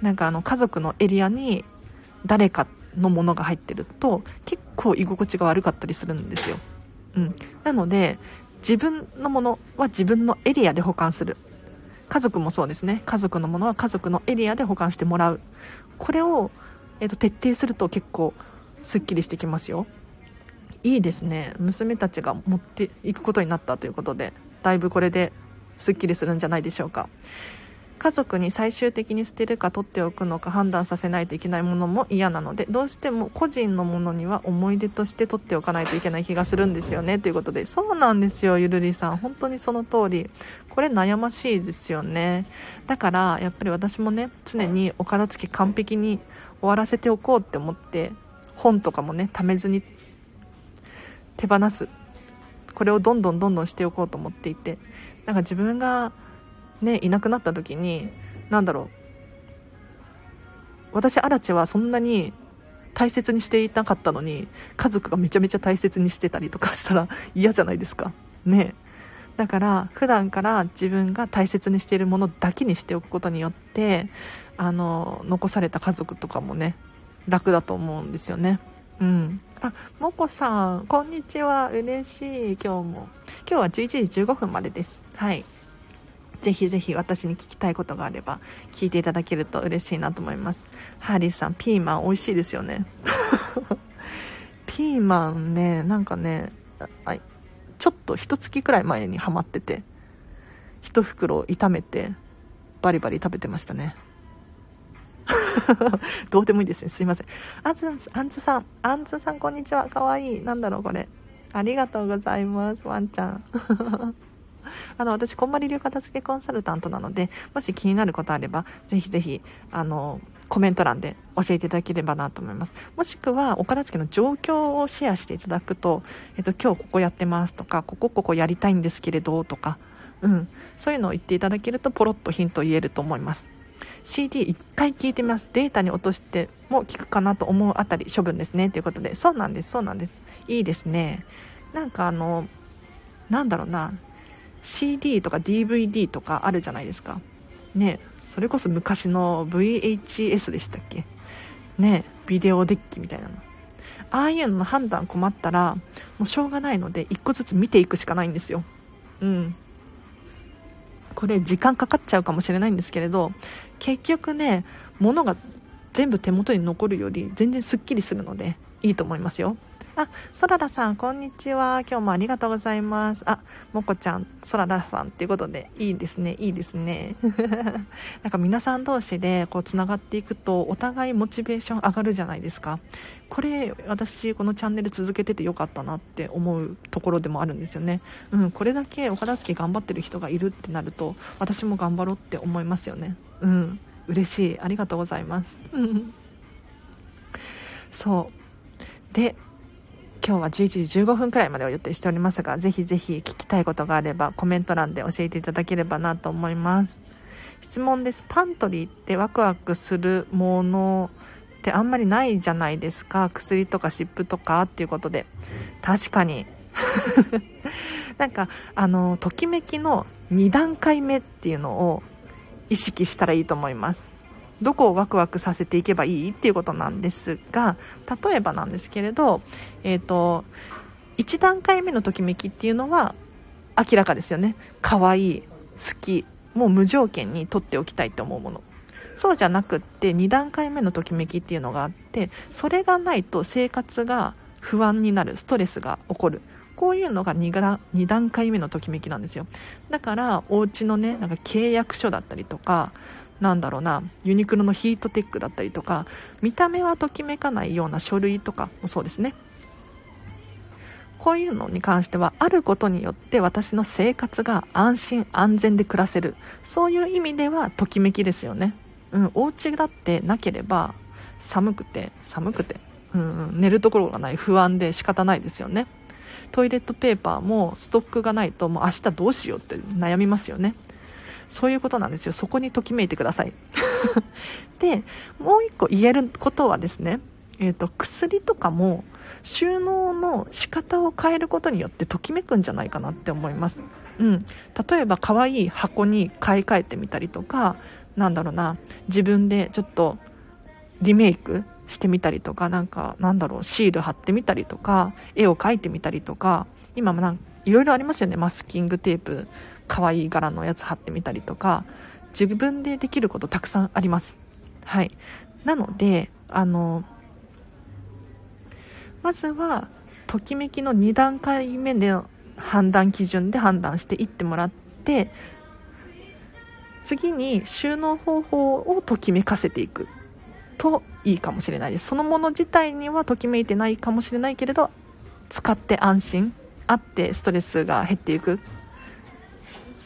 なんかあの家族のエリアに誰かのものが入ってると結構居心地が悪かったりするんですよ、うん、なので自分のものは自分のエリアで保管する。家族もそうですね。家族のものは家族のエリアで保管してもらう。これを、えーと、徹底すると結構すっきりしてきますよ。いいですね。娘たちが持っていくことになったということでだいぶこれですっきりするんじゃないでしょうか。家族に最終的に捨てるか取っておくのか判断させないといけないものも嫌なのでどうしても個人のものには思い出として取っておかないといけない気がするんですよね。ということでそうなんですよゆるりさん。本当にその通り。これ悩ましいですよね。だからやっぱり私もね常にお片付け完璧に終わらせておこうって思って本とかもね貯めずに手放す。これをどんどんどんどんしておこうと思っていてなんか自分がねいなくなった時に何だろう。私アラチはそんなに大切にしていなかったのに家族がめちゃめちゃ大切にしてたりとかしたら嫌じゃないですか。ね。だから普段から自分が大切にしているものだけにしておくことによってあの残された家族とかもね楽だと思うんですよね。うん。あもこさんこんにちは。嬉しい。今日も。今日は11時15分までです。はい。ぜひぜひ私に聞きたいことがあれば聞いていただけると嬉しいなと思います。ハーリーさんピーマン美味しいですよね。ピーマンねなんかねちょっと一月くらい前にハマってて一袋炒めてバリバリ食べてましたね。どうでもいいですね。すいません。あずあんずさん。あんずさんこんにちは。かわいい。なんだろうこれ。ありがとうございます。ワンちゃん。あの、私、こんまり流片付けコンサルタントなので、もし気になることあれば、ぜひぜひ、あの、コメント欄で教えていただければなと思います。もしくは、お片付けの状況をシェアしていただくと、えっと、今日ここやってますとか、ここここやりたいんですけれど、とか、うん、そういうのを言っていただけると、ポロッとヒントを言えると思います。CD1 回聞いてみます。データに落としても聞くかなと思うあたり処分ですね。ということで、そうなんです、そうなんです。いいですね。なんかあの、なんだろうな、CD とか DVD とかあるじゃないですか。ねそれこそ昔の VHS でしたっけ？ねビデオデッキみたいなの。ああいうのの判断困ったらもうしょうがないので1個ずつ見ていくしかないんですよ。うん。これ時間かかっちゃうかもしれないんですけれど結局ね物が全部手元に残るより全然すっきりするのでいいと思いますよ。あ、そららさん、こんにちは。今日もありがとうございます。あ、もこちゃん、そららさんっていうことで、いいですね、いいですね。なんか皆さん同士でこう繋がっていくと、お互いモチベーション上がるじゃないですか。これ、私、このチャンネル続けててよかったなって思うところでもあるんですよね。うん、これだけお片付け頑張ってる人がいるってなると、私も頑張ろうって思いますよね。うん、嬉しい。ありがとうございます。そう。で、今日は11時15分くらいまでを予定しておりますが、ぜひぜひ聞きたいことがあればコメント欄で教えていただければなと思います。質問です。パントリーってワクワクするものってあんまりないじゃないですか。薬とか湿布とかっていうことで。確かに。なんか、あの、ときめきの2段階目っていうのを意識したらいいと思います。どこをワクワクさせていけばいいっていうことなんですが例えばなんですけれど、えーと、1段階目のときめきっていうのは明らかですよね。可愛い好きもう無条件に取っておきたいって思うもの。そうじゃなくって2段階目のときめきっていうのがあってそれがないと生活が不安になるストレスが起こる。こういうのが 2, 2段階目のときめきなんですよ。だからお家のねなんか契約書だったりとかなんだろうなユニクロのヒートテックだったりとか見た目はときめかないような書類とかもそうですね。こういうのに関してはあることによって私の生活が安心安全で暮らせる。そういう意味ではときめきですよね。うんお家だってなければ寒くて寒くて、うん、寝るところがない不安で仕方ないですよね。トイレットペーパーもストックがないともう明日どうしようって悩みますよね。そういうことなんですよ。そこにときめいてください。で、もう一個言えることはですね、えっ、ー、と、薬とかも収納の仕方を変えることによってときめくんじゃないかなって思います。うん。例えば可愛い箱に買い替えてみたりとか、なんだろうな、自分でちょっとリメイクしてみたりとか、なんか、なんだろう、シール貼ってみたりとか、絵を描いてみたりとか、今もなんいろいろありますよね、マスキングテープ可愛い柄のやつ貼ってみたりとか自分でできることたくさんあります。はい。なのであのまずはときめきの2段階目での判断基準で判断していってもらって次に収納方法をときめかせていくといいかもしれないです。そのもの自体にはときめいてないかもしれないけれど使って安心あってストレスが減っていく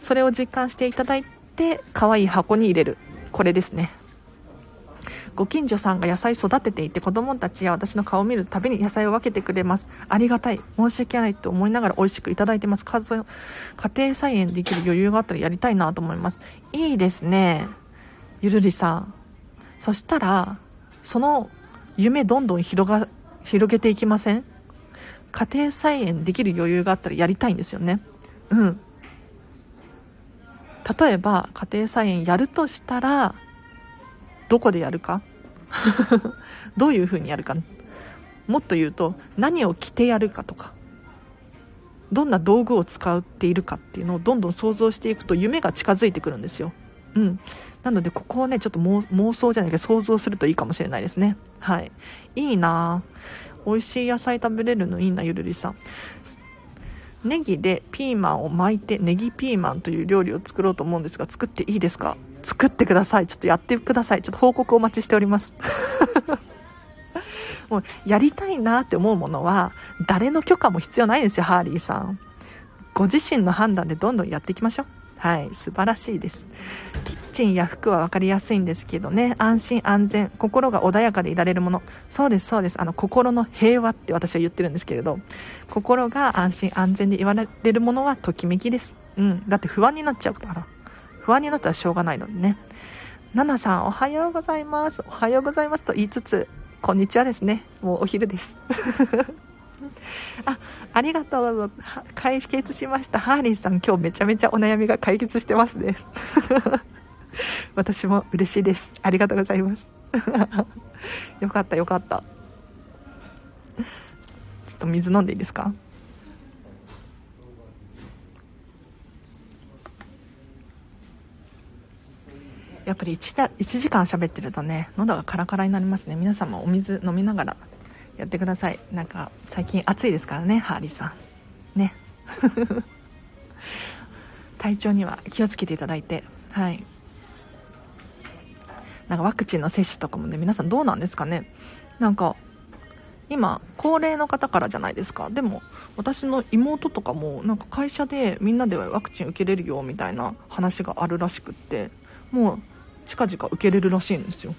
それを実感していただいて可愛い箱に入れる。これですね。ご近所さんが野菜育てていて子供たちや私の顔を見るたびに野菜を分けてくれます。ありがたい。申し訳ないと思いながら美味しくいただいてます。家家庭菜園できる余裕があったらやりたいなと思います。いいですね。ゆるりさん。そしたらその夢どんどん広が広げていきません？家庭菜園できる余裕があったらやりたいんですよね。うん。例えば家庭菜園やるとしたらどこでやるか？どういうふうにやるか？もっと言うと何を着てやるかとかどんな道具を使っているかっていうのをどんどん想像していくと夢が近づいてくるんですよ。うん。なのでここをね、ちょっと妄想じゃないけど想像するといいかもしれないですね。はい。いいな美味しい野菜食べれるのいいな、ゆるりさん。ネギでピーマンを巻いてネギピーマンという料理を作ろうと思うんですが作っていいですか？作ってください。ちょっとやってください。ちょっと報告お待ちしております。もうやりたいなって思うものは誰の許可も必要ないんですよハーリーさん。ご自身の判断でどんどんやっていきましょう。はい。素晴らしいです。チンや服は分かりやすいんですけどね、安心安全、心が穏やかでいられるもの。そうです、そうです。あの、心の平和って私は言ってるんですけれど、心が安心安全で言われるものはときめきです。うん。だって不安になっちゃうから。不安になったらしょうがないのでね。ナナさん、おはようございます。おはようございますと言いつつ、こんにちはですね。もうお昼です。あ、ありがとう。解決しました。ハーリーさん、今日めちゃめちゃお悩みが解決してますね。私も嬉しいです。ありがとうございます。よかったよかった。ちょっと水飲んでいいですか？やっぱり 1, だ1時間喋ってるとね喉がカラカラになりますね。皆さんもお水飲みながらやってください。なんか最近暑いですからねハーリーさん。ね。体調には気をつけていただいて。はい。なんかワクチンの接種とかもね皆さんどうなんですかね。なんか今高齢の方からじゃないですか。でも私の妹とかもなんか会社でみんなでワクチン受けれるよみたいな話があるらしくってもう近々受けれるらしいんですよ。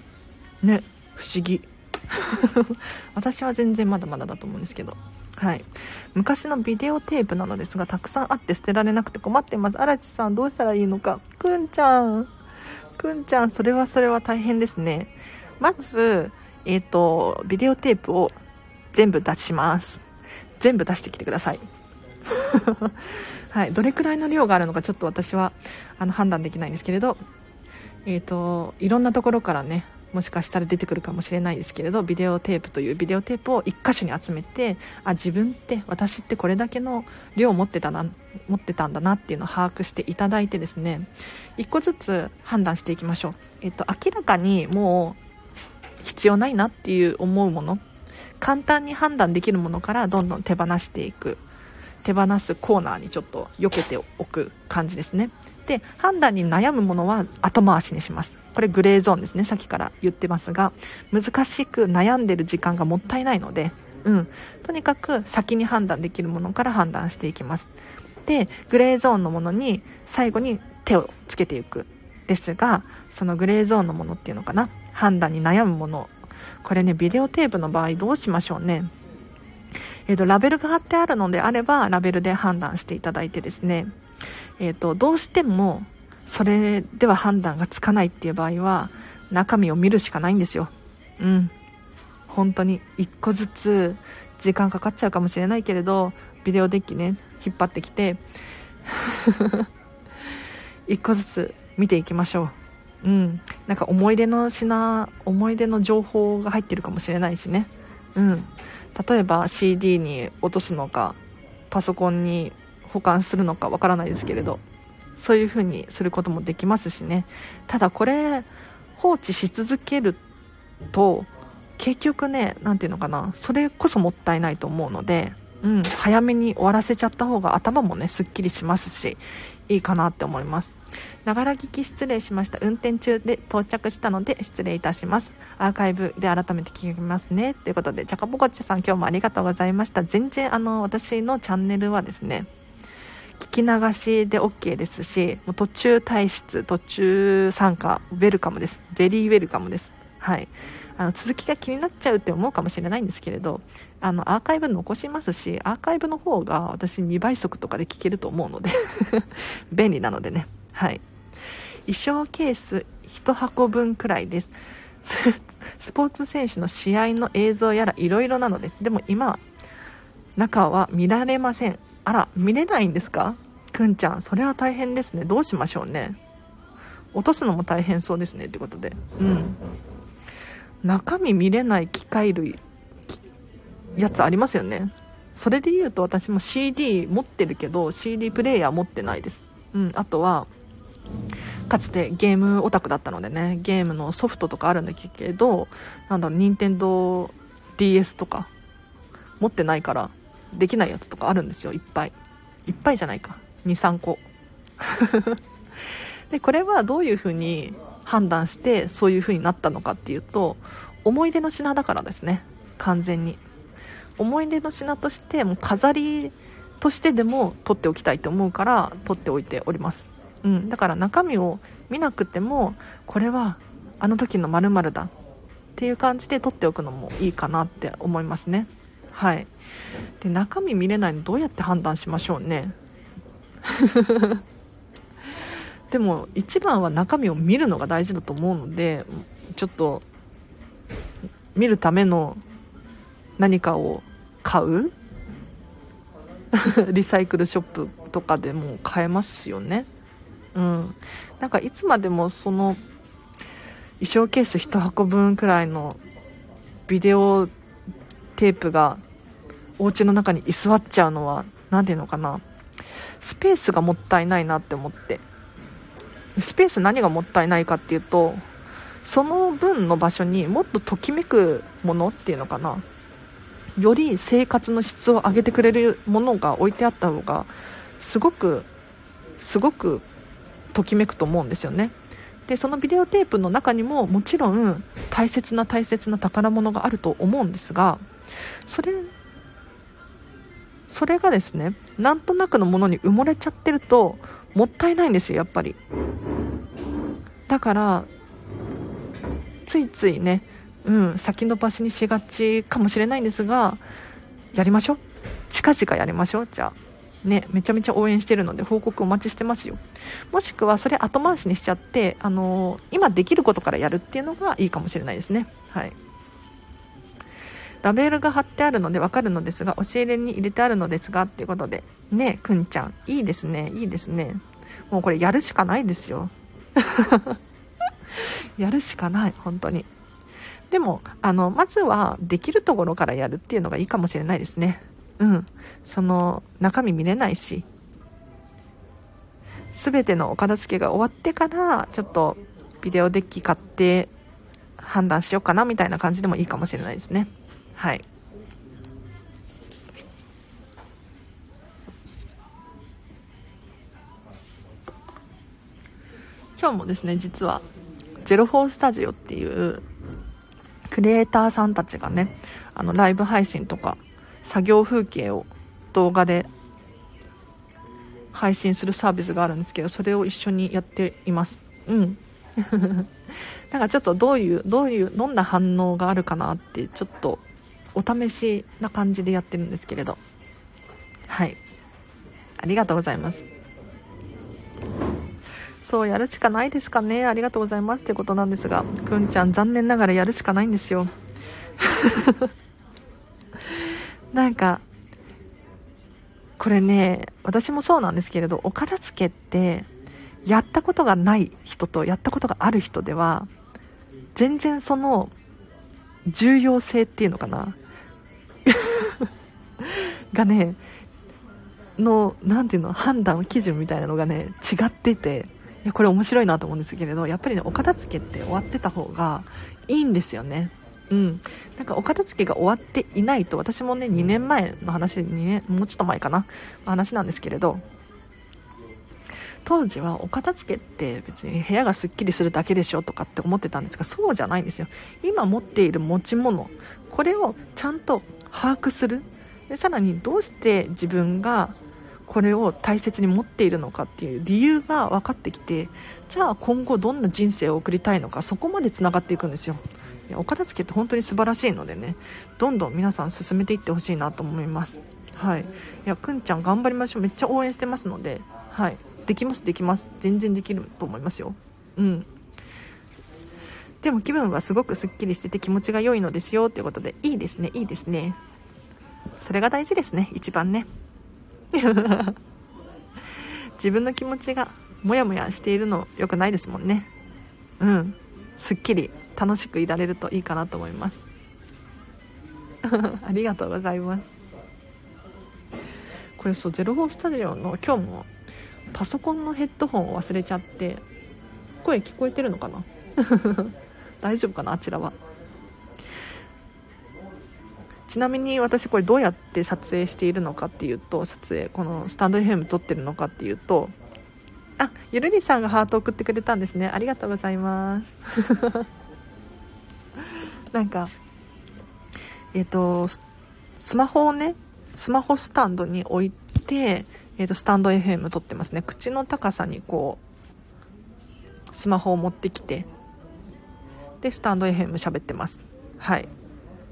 ね不思議。私は全然まだまだだと思うんですけど。はい。昔のビデオテープなのですがたくさんあって捨てられなくて困ってます。荒地さんどうしたらいいのか。くんちゃん。くんちゃんそれはそれは大変ですね。まずえっ、ー、とビデオテープを全部出します。全部出してきてください。はい、どれくらいの量があるのかちょっと私はあの判断できないんですけれど、えーと、いろんなところからねもしかしたら出てくるかもしれないですけれどビデオテープというビデオテープを1箇所に集めてあ自分って私ってこれだけの量を持ってたな持ってたんだなっていうのを把握していただいてですね1個ずつ判断していきましょう、えーと明らかにもう必要ないなっていう思うもの簡単に判断できるものからどんどん手放していく手放すコーナーにちょっと避けておく感じですね。で判断に悩むものは後回しにします。これグレーゾーンですね。さっきから言ってますが難しく悩んでる時間がもったいないのでうん。とにかく先に判断できるものから判断していきます。でグレーゾーンのものに最後に手をつけていくですがそのグレーゾーンのものっていうのかな？判断に悩むもの。これね、ビデオテープの場合どうしましょうね。えっ、と、ラベルが貼ってあるのであれば、ラベルで判断していただいてですね、えっ、ー、と、どうしても、それでは判断がつかないっていう場合は、中身を見るしかないんですよ。うん。本当に、一個ずつ、時間かかっちゃうかもしれないけれど、ビデオデッキね、引っ張ってきて、一個ずつ見ていきましょう。うん、なんか思い出の品思い出の情報が入ってるかもしれないしね、うん、例えば CD に落とすのかパソコンに保管するのかわからないですけれどそういう風にすることもできますしね。ただこれ放置し続けると結局ね何ていうのかな。それこそもったいないと思うのでうん、早めに終わらせちゃった方が頭もねすっきりしますしいいかなって思います。ながら聞き失礼しました。運転中で到着したので失礼いたします。アーカイブで改めて聞きますね。ということでチャカポコッチさん今日もありがとうございました。全然あの私のチャンネルはですね聞き流しで OK ですしもう途中退出途中参加ウェルカムです。ベリーウェルカムです。はい。あの続きが気になっちゃうって思うかもしれないんですけれどあのアーカイブ残しますしアーカイブの方が私2倍速とかで聞けると思うので 便利なのでね。はい。衣装ケース1箱分くらいです。スポーツ選手の試合の映像やらいろいろなのです。でも今中は見られません。あら見れないんですか？くんちゃんそれは大変ですね。どうしましょうね。落とすのも大変そうですね。ってことで。うん。中身見れない機械類やつありますよね。それで言うと私も CD 持ってるけど CD プレイヤー持ってないです。うん。あとはかつてゲームオタクだったのでね。ゲームのソフトとかあるんだけどなんだろう任天堂 DS とか持ってないからできないやつとかあるんですよいっぱい。いっぱいじゃないか。23個。でこれはどういうふうに判断してそういう風になったのかっていうと思い出の品だからですね。完全に。思い出の品としてもう飾りとしてでも取っておきたいと思うから取っておいております、うん、だから中身を見なくてもこれはあの時の〇〇だっていう感じで取っておくのもいいかなって思いますね。はい。で中身見れないのどうやって判断しましょうね。でも一番は中身を見るのが大事だと思うのでちょっと見るための何かを買う？リサイクルショップとかでも買えますよね。うん。なんかいつまでもその衣装ケース1箱分くらいのビデオテープがお家の中に居座っちゃうのは何ていうのかな。スペースがもったいないなって思って。スペース何がもったいないかっていうとその分の場所にもっとときめくものっていうのかな。より生活の質を上げてくれるものが置いてあった方がすごくすごくときめくと思うんですよね。でそのビデオテープの中にももちろん大切な大切な宝物があると思うんですがそれそれがですねなんとなくのものに埋もれちゃってるともったいないんですよやっぱりだからついついね、うん、先延ばしにしがちかもしれないんですがやりましょう近々やりましょうじゃあね、めちゃめちゃ応援してるので報告お待ちしてますよ。もしくはそれ後回しにしちゃって、あのー、今できることからやるっていうのがいいかもしれないですね。はい。ラベルが貼ってあるのでわかるのですが、押し入れに入れてあるのですが、っていうことで。ねえ、くんちゃん。いいですね。いいですね。もうこれやるしかないですよ。やるしかない。本当に。でも、あの、まずはできるところからやるっていうのがいいかもしれないですね。うん、その中身見れないし全てのお片付けが終わってからちょっとビデオデッキ買って判断しようかなみたいな感じでもいいかもしれないですねはい。今日もですね実は04スタジオっていうクリエイターさんたちがねあのライブ配信とか作業風景を動画で配信するサービスがあるんですけどそれを一緒にやっています。うん。なんかちょっとどういうどういうどんな反応があるかなってちょっとお試しな感じでやってるんですけれど。はい。ありがとうございます。そうやるしかないですかね。ありがとうございますってことなんですがくんちゃん残念ながらやるしかないんですよ。なんかこれね私もそうなんですけれどお片付けってやったことがない人とやったことがある人では全然その重要性っていうのかな。がねの何ていうの判断基準みたいなのがね違っていていやこれ面白いなと思うんですけれどやっぱりねお片付けって終わってた方がいいんですよね。うん、なんかお片付けが終わっていないと私もね2年前の話2年もうちょっと前かな話なんですけれど当時はお片付けって別に部屋がすっきりするだけでしょとかって思ってたんですがそうじゃないんですよ。今持っている持ち物これをちゃんと把握する？でさらにどうして自分がこれを大切に持っているのかっていう理由が分かってきてじゃあ今後どんな人生を送りたいのかそこまでつながっていくんですよ。お片付けって本当に素晴らしいのでねどんどん皆さん進めていってほしいなと思います。はい。いやくんちゃん頑張りましょう。めっちゃ応援してますのではい。できますできます。全然できると思いますよ。うん。でも気分はすごくすっきりしてて気持ちが良いのですよということでいいですねいいですね。それが大事ですね一番ね。自分の気持ちがモヤモヤしているの良くないですもんね。うん。すっきり楽しくいられるといいかなと思います。ありがとうございます。これそう04スタジオの今日もパソコンのヘッドホンを忘れちゃって声聞こえてるのかな？大丈夫かなあちらは。ちなみに私これどうやって撮影しているのかっていうと撮影このスタンド FM 撮ってるのかっていうとあゆるりさんがハート送ってくれたんですね。ありがとうございます。なんかえっ、ー、とスマホをねスマホスタンドに置いて、えー、とスタンド FM 撮ってますね。口の高さにこうスマホを持ってきてでスタンド FM 喋ってます。はい。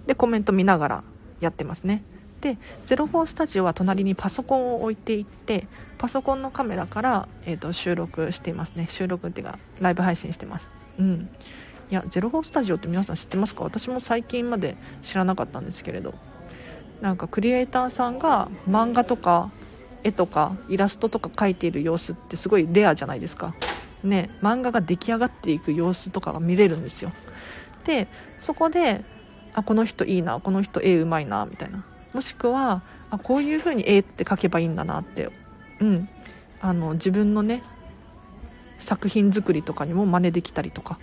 でコメント見ながらやってますね。で04スタジオは隣にパソコンを置いていってパソコンのカメラから、えーと収録していますね。収録っていうかライブ配信してます。うん。いやゼロースタジオって皆さん知ってますか？私も最近まで知らなかったんですけれど。なんかクリエイターさんが漫画とか絵とかイラストとか描いている様子ってすごいレアじゃないですか。ね漫画が出来上がっていく様子とかが見れるんですよ。でそこであこの人いいなこの人絵うまいなみたいな。もしくはあこういう風に「え」って書けばいいんだなってうん。あの自分のね作品作りとかにも真似できたりとか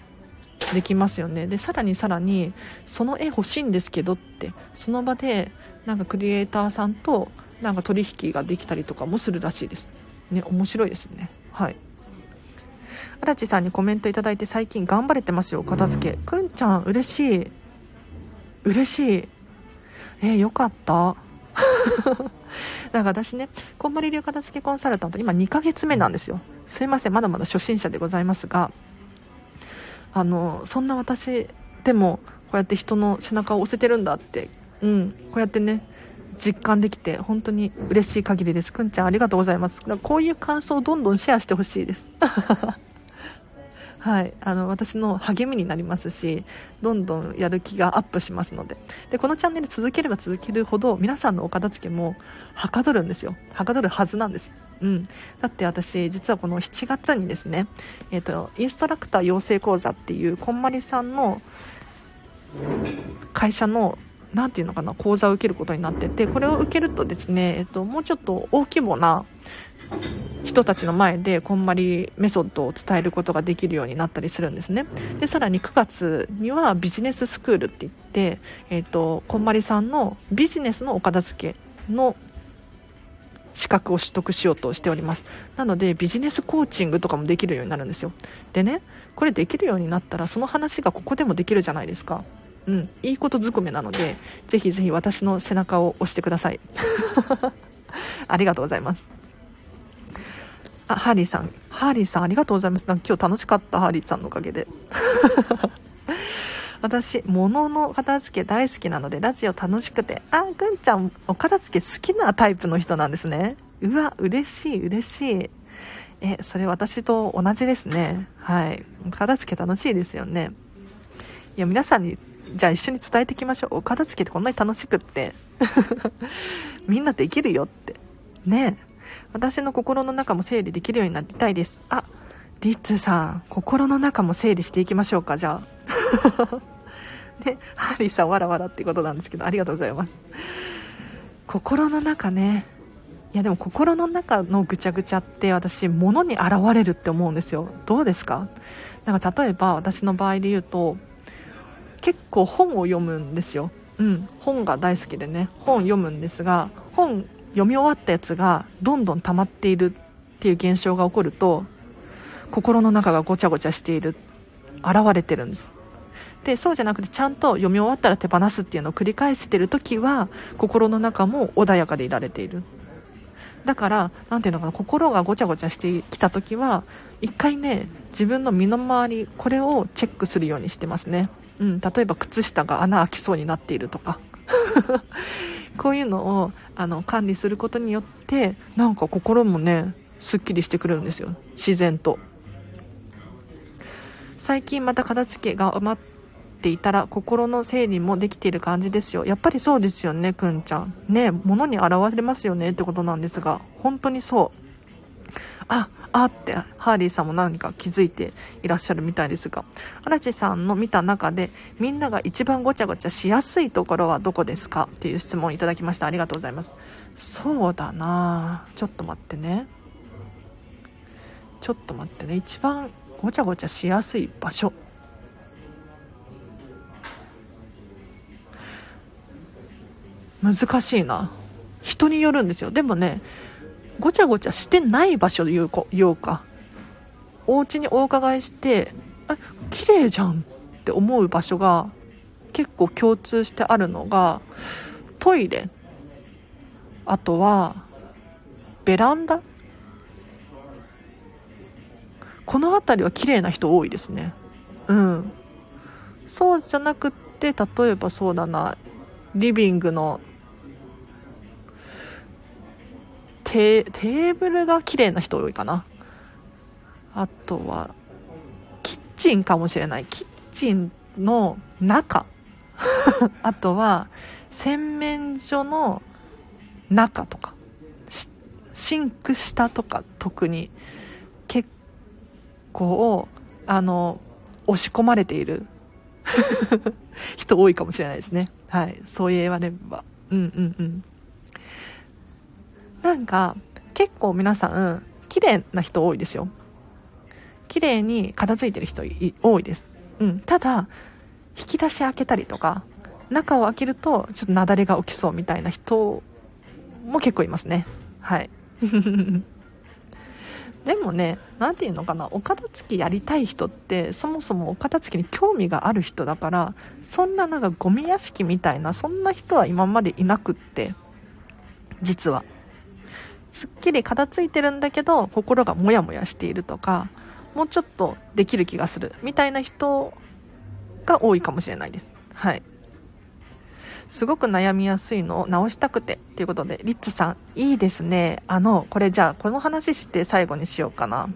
できますよね。でさらにさらにその絵欲しいんですけどってその場でなんかクリエイターさんとなんか取引ができたりとかもするらしいです。ね面白いですね。はい。荒地さんにコメントいただいて最近頑張れてますよ片付け。くんちゃん嬉しい。嬉しい。えー、よかった。だから私ね、こんまり流片付けコンサルタント、今2ヶ月目なんですよ。すいません、まだまだ初心者でございますが、あの、そんな私でも、こうやって人の背中を押せてるんだって、うん、こうやってね、実感できて、本当に嬉しい限りです。くんちゃん、ありがとうございます。こういう感想をどんどんシェアしてほしいです。はい、あの私の励みになりますしどんどんやる気がアップしますのででこのチャンネル続ければ続けるほど皆さんのお片付けもはかどるんですよはかどるはずなんですうん、だって私実はこの7月にですね、えーと、インストラクター養成講座っていうこんまりさんの会社の何ていうのかな講座を受けることになっててこれを受けるとですね、えーともうちょっと大規模な人たちの前でこんまりメソッドを伝えることができるようになったりするんですね。でさらに9月にはビジネススクールって言って、えーと、こんまりさんのビジネスのお片付けの資格を取得しようとしております。なのでビジネスコーチングとかもできるようになるんですよ。でねこれできるようになったらその話がここでもできるじゃないですか。うん、いいことずくめなのでぜひぜひ私の背中を押してください ありがとうございますあ、ハーリーさん。ハーリーさん、ありがとうございます。なんか今日楽しかった、ハーリーさんのおかげで。私、物の片付け大好きなので、ラジオ楽しくて、あ、ぐんちゃん、お片付け好きなタイプの人なんですね。うわ、嬉しい、嬉しい。え、それ私と同じですね。はい。片付け楽しいですよね。いや、皆さんに、じゃあ一緒に伝えていきましょう。お片付けってこんなに楽しくって。みんなできるよって。ね私の心の中も整理できるようになりたいです。あ、リッツさん、心の中も整理していきましょうか、じゃあ。ね、ハリーさん、わらわらってことなんですけど、ありがとうございます。心の中ね。いや、でも心の中のぐちゃぐちゃって私、物に現れるって思うんですよ。どうですか？なんか例えば私の場合で言うと、結構本を読むんですよ。うん、本が大好きでね、本読むんですが、本読み終わったやつがどんどん溜まっているっていう現象が起こると心の中がごちゃごちゃしている。現れてるんです。でそうじゃなくてちゃんと読み終わったら手放すっていうのを繰り返してる時は心の中も穏やかでいられている。だから何ていうのかな心がごちゃごちゃしてきた時は一回ね自分の身の回りこれをチェックするようにしてますね。うん例えば靴下が穴開きそうになっているとか。こういうのをあの管理することによってなんか心もねすっきりしてくれるんですよ。自然と。最近また片付けが余っていたら心の整理もできている感じですよ。やっぱりそうですよねくんちゃん。ね物に現れますよねってことなんですが本当にそう。ああってハーリーさんも何か気づいていらっしゃるみたいですが荒地さんの見た中でみんなが一番ごちゃごちゃしやすいところはどこですかっていう質問をいただきました。ありがとうございます。そうだな。ちょっと待ってね。ちょっと待ってね。一番ごちゃごちゃしやすい場所。難しいな。人によるんですよ。でもねごちゃごちゃしてない場所言う言うか。お家にお伺いしてあ綺麗じゃんって思う場所が結構共通してあるのがトイレ。あとはベランダ。この辺りは綺麗な人多いですね。うん。そうじゃなくって例えばそうだなリビングのテーブルが綺麗な人多いかな。あとはキッチンかもしれない。キッチンの中。あとは洗面所の中とか。シンク下とか特に。結構あの押し込まれている。人多いかもしれないですね。はい。そう言われれば。うんうんうん。なんか結構皆さん綺麗な人多いですよ。綺麗に片付いてる人多いです、うん、ただ引き出し開けたりとか中を開けるとちょっと雪崩が起きそうみたいな人も結構いますね。はい。でもね何て言うのかなお片付きやりたい人ってそもそもお片付きに興味がある人だからそんななんかゴミ屋敷みたいなそんな人は今までいなくって実は。すっきり片付いてるんだけど心がモヤモヤしているとかもうちょっとできる気がするみたいな人が多いかもしれないです。はい。すごく悩みやすいのを直したくてっていうことでリッツさんいいですね。あのこれじゃあこの話して最後にしようかな。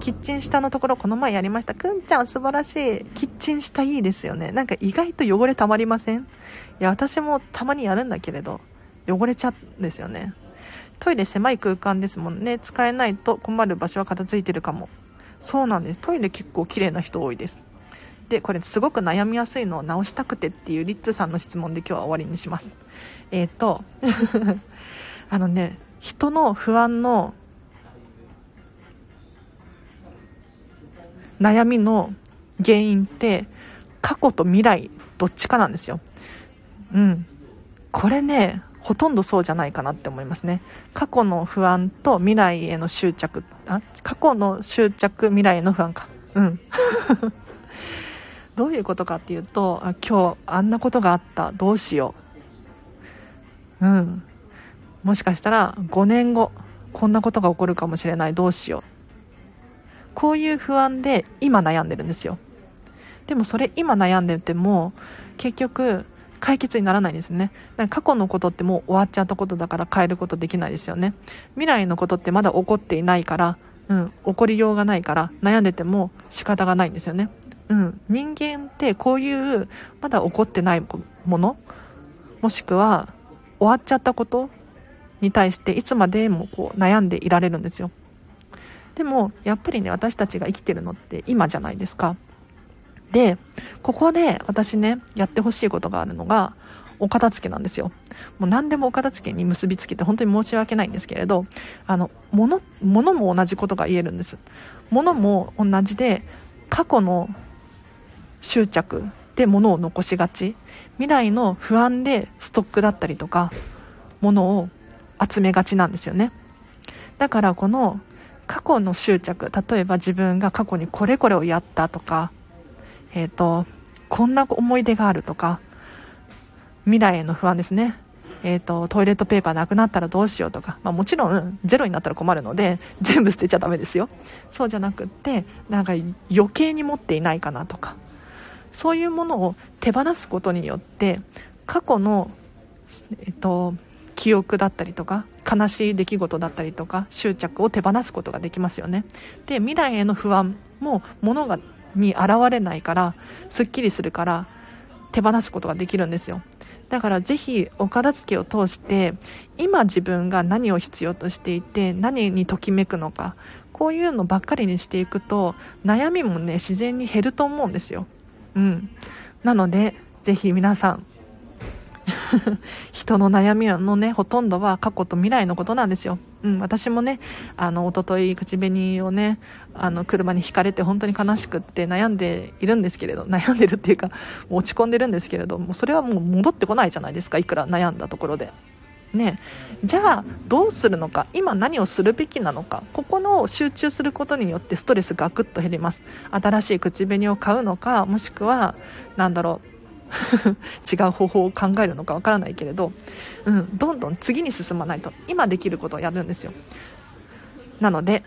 キッチン下のところこの前やりました。くんちゃん素晴らしい。キッチン下いいですよね。なんか意外と汚れたまりません？いや私もたまにやるんだけれど。汚れちゃうんですよね。トイレ狭い空間ですもんね。使えないと困る場所は片付いてるかも。そうなんです。トイレ結構綺麗な人多いです。でこれすごく悩みやすいのを直したくてっていうリッツさんの質問で今日は終わりにします。えっ、ー、とあのね人の不安の悩みの原因って過去と未来どっちかなんですよ。うん。これねほとんどそうじゃないかなって思いますね。過去の不安と未来への執着。あ過去の執着未来への不安か。うん。どういうことかっていうとあ今日あんなことがあった。どうしよう。うん。もしかしたら5年後こんなことが起こるかもしれない。どうしよう。こういう不安で今悩んでるんですよ。でもそれ今悩んでても結局解決にならないんですね。過去のことってもう終わっちゃったことだから変えることできないですよね。未来のことってまだ起こっていないからうん、起こりようがないから悩んでても仕方がないんですよね。うん、人間ってこういうまだ起こってないものもしくは終わっちゃったことに対していつまでもこう悩んでいられるんですよ。でもやっぱりね私たちが生きてるのって今じゃないですか。でここで私ねやってほしいことがあるのがお片付けなんですよ。もう何でもお片付けに結びつけて本当に申し訳ないんですけれどあの物物ものも同じことが言えるんです。物も同じで過去の執着で物を残しがち。未来の不安でストックだったりとか物を集めがちなんですよね。だからこの過去の執着例えば自分が過去にこれこれをやったとかえっ、ー、とこんな思い出があるとか未来への不安ですね。えーと、トイレットペーパーなくなったらどうしようとか、まあ、もちろんゼロになったら困るので全部捨てちゃダメですよ。そうじゃなくってなんか余計に持っていないかなとかそういうものを手放すことによって過去の、えっと、記憶だったりとか悲しい出来事だったりとか執着を手放すことができますよね。で未来への不安も物がに現れないからすっきりするから手放すことができるんですよだからぜひお片付けを通して今自分が何を必要としていて何にときめくのかこういうのばっかりにしていくと悩みもね自然に減ると思うんですようん。なので、ぜひ皆さん、人の悩みのね、ほとんどは過去と未来のことなんですよ。うん、私もね、あの、おととい口紅をね、あの、車にひかれて本当に悲しくって悩んでいるんですけれど、悩んでるっていうか、落ち込んでるんですけれども、それはもう戻ってこないじゃないですか、いくら悩んだところで。ね、じゃあどうするのか今何をするべきなのかここの集中することによってストレスがぐっと減ります。新しい口紅を買うのかもしくは何だろう 違う方法を考えるのかわからないけれど、うん、どんどん次に進まないと今できることをやるんですよ。なので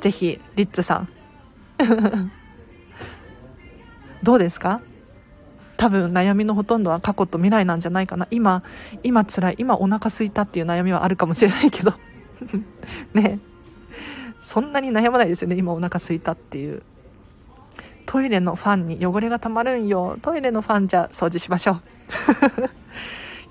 ぜひリッツさん。どうですか？多分悩みのほとんどは過去と未来なんじゃないかな。今今辛い今お腹すいたっていう悩みはあるかもしれないけど。ね。そんなに悩まないですよね今お腹すいたっていう。トイレのファンに汚れがたまるんよ。トイレのファンじゃ掃除しましょう。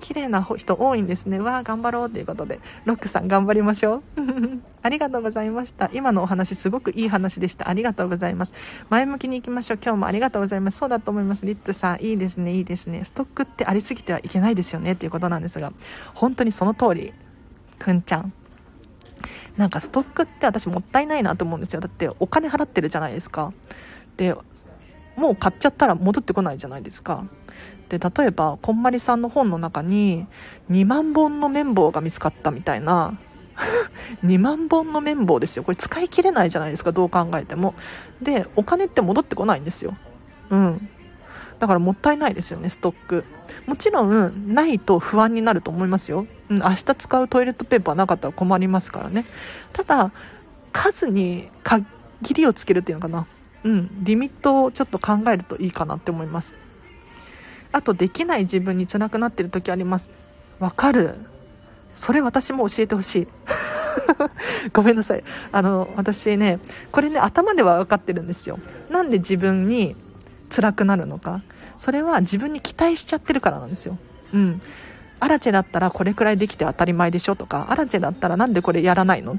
綺麗な人多いんですね。わあ、頑張ろうということで、ロックさん頑張りましょう。ありがとうございました。今のお話すごくいい話でした。ありがとうございます。前向きに行きましょう。今日もありがとうございます。そうだと思います。リッツさん、いいですね、いいですね。ストックってありすぎてはいけないですよね、ということなんですが、本当にその通り、くんちゃん。なんかストックって私もったいないなと思うんですよ。だってお金払ってるじゃないですか。で、もう買っちゃったら戻ってこないじゃないですか。で、例えば、こんまりさんの本の中に、2万本の綿棒が見つかったみたいな、2万本の綿棒ですよ。これ使い切れないじゃないですか、どう考えても。で、お金って戻ってこないんですよ。うん。だからもったいないですよね、ストック。もちろん、ないと不安になると思いますよ。うん、明日使うトイレットペーパーなかったら困りますからね。ただ、数に限りをつけるっていうのかな。うん、リミットをちょっと考えるといいかなって思います。あと、できない自分に辛くなってる時あります。わかる。それ私も教えてほしい。ごめんなさい。あの、私ね、これね、頭では分かってるんですよ。なんで自分に辛くなるのか。それは自分に期待しちゃってるからなんですよ。うん。アラチェだったらこれくらいできて当たり前でしょとか、アラチェだったらなんでこれやらないの？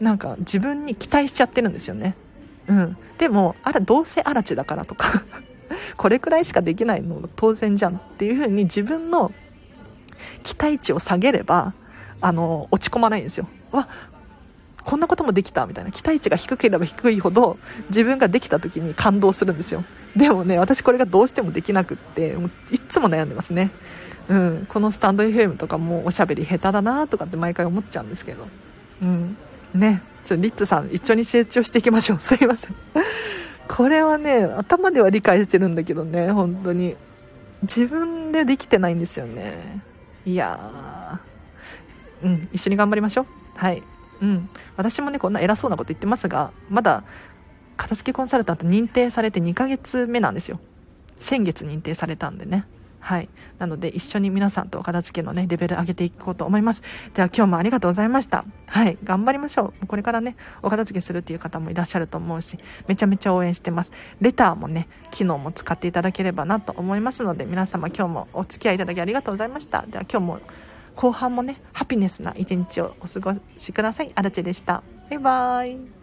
なんか自分に期待しちゃってるんですよね。うん。でも、あら、どうせアラチェだからとかこれくらいしかできないの当然じゃんっていう風に自分の期待値を下げれば、あの、落ち込まないんですよ。わ、こんなこともできたみたいな。期待値が低ければ低いほど自分ができた時に感動するんですよ。でもね、私これがどうしてもできなくって、もういつも悩んでますね。うん。このスタンド FM とかもおしゃべり下手だなとかって毎回思っちゃうんですけど。うん。ね。ちょリッツさん一緒に成長していきましょう。すいません。これはね、頭では理解してるんだけどね、本当に。自分でできてないんですよね。いやー。うん、一緒に頑張りましょう。はい。うん。私もね、こんな偉そうなこと言ってますが、まだ、片付けコンサルタント認定されて2ヶ月目なんですよ。先月認定されたんでね。はい。なので、一緒に皆さんとお片付けのね、レベル上げていこうと思います。では、今日もありがとうございました。はい。頑張りましょう。これからね、お片付けするっていう方もいらっしゃると思うし、めちゃめちゃ応援してます。レターもね、機能も使っていただければなと思いますので、皆様今日もお付き合いいただきありがとうございました。では、今日も後半もね、ハピネスな一日をお過ごしください。アルチェでした。バイバーイ。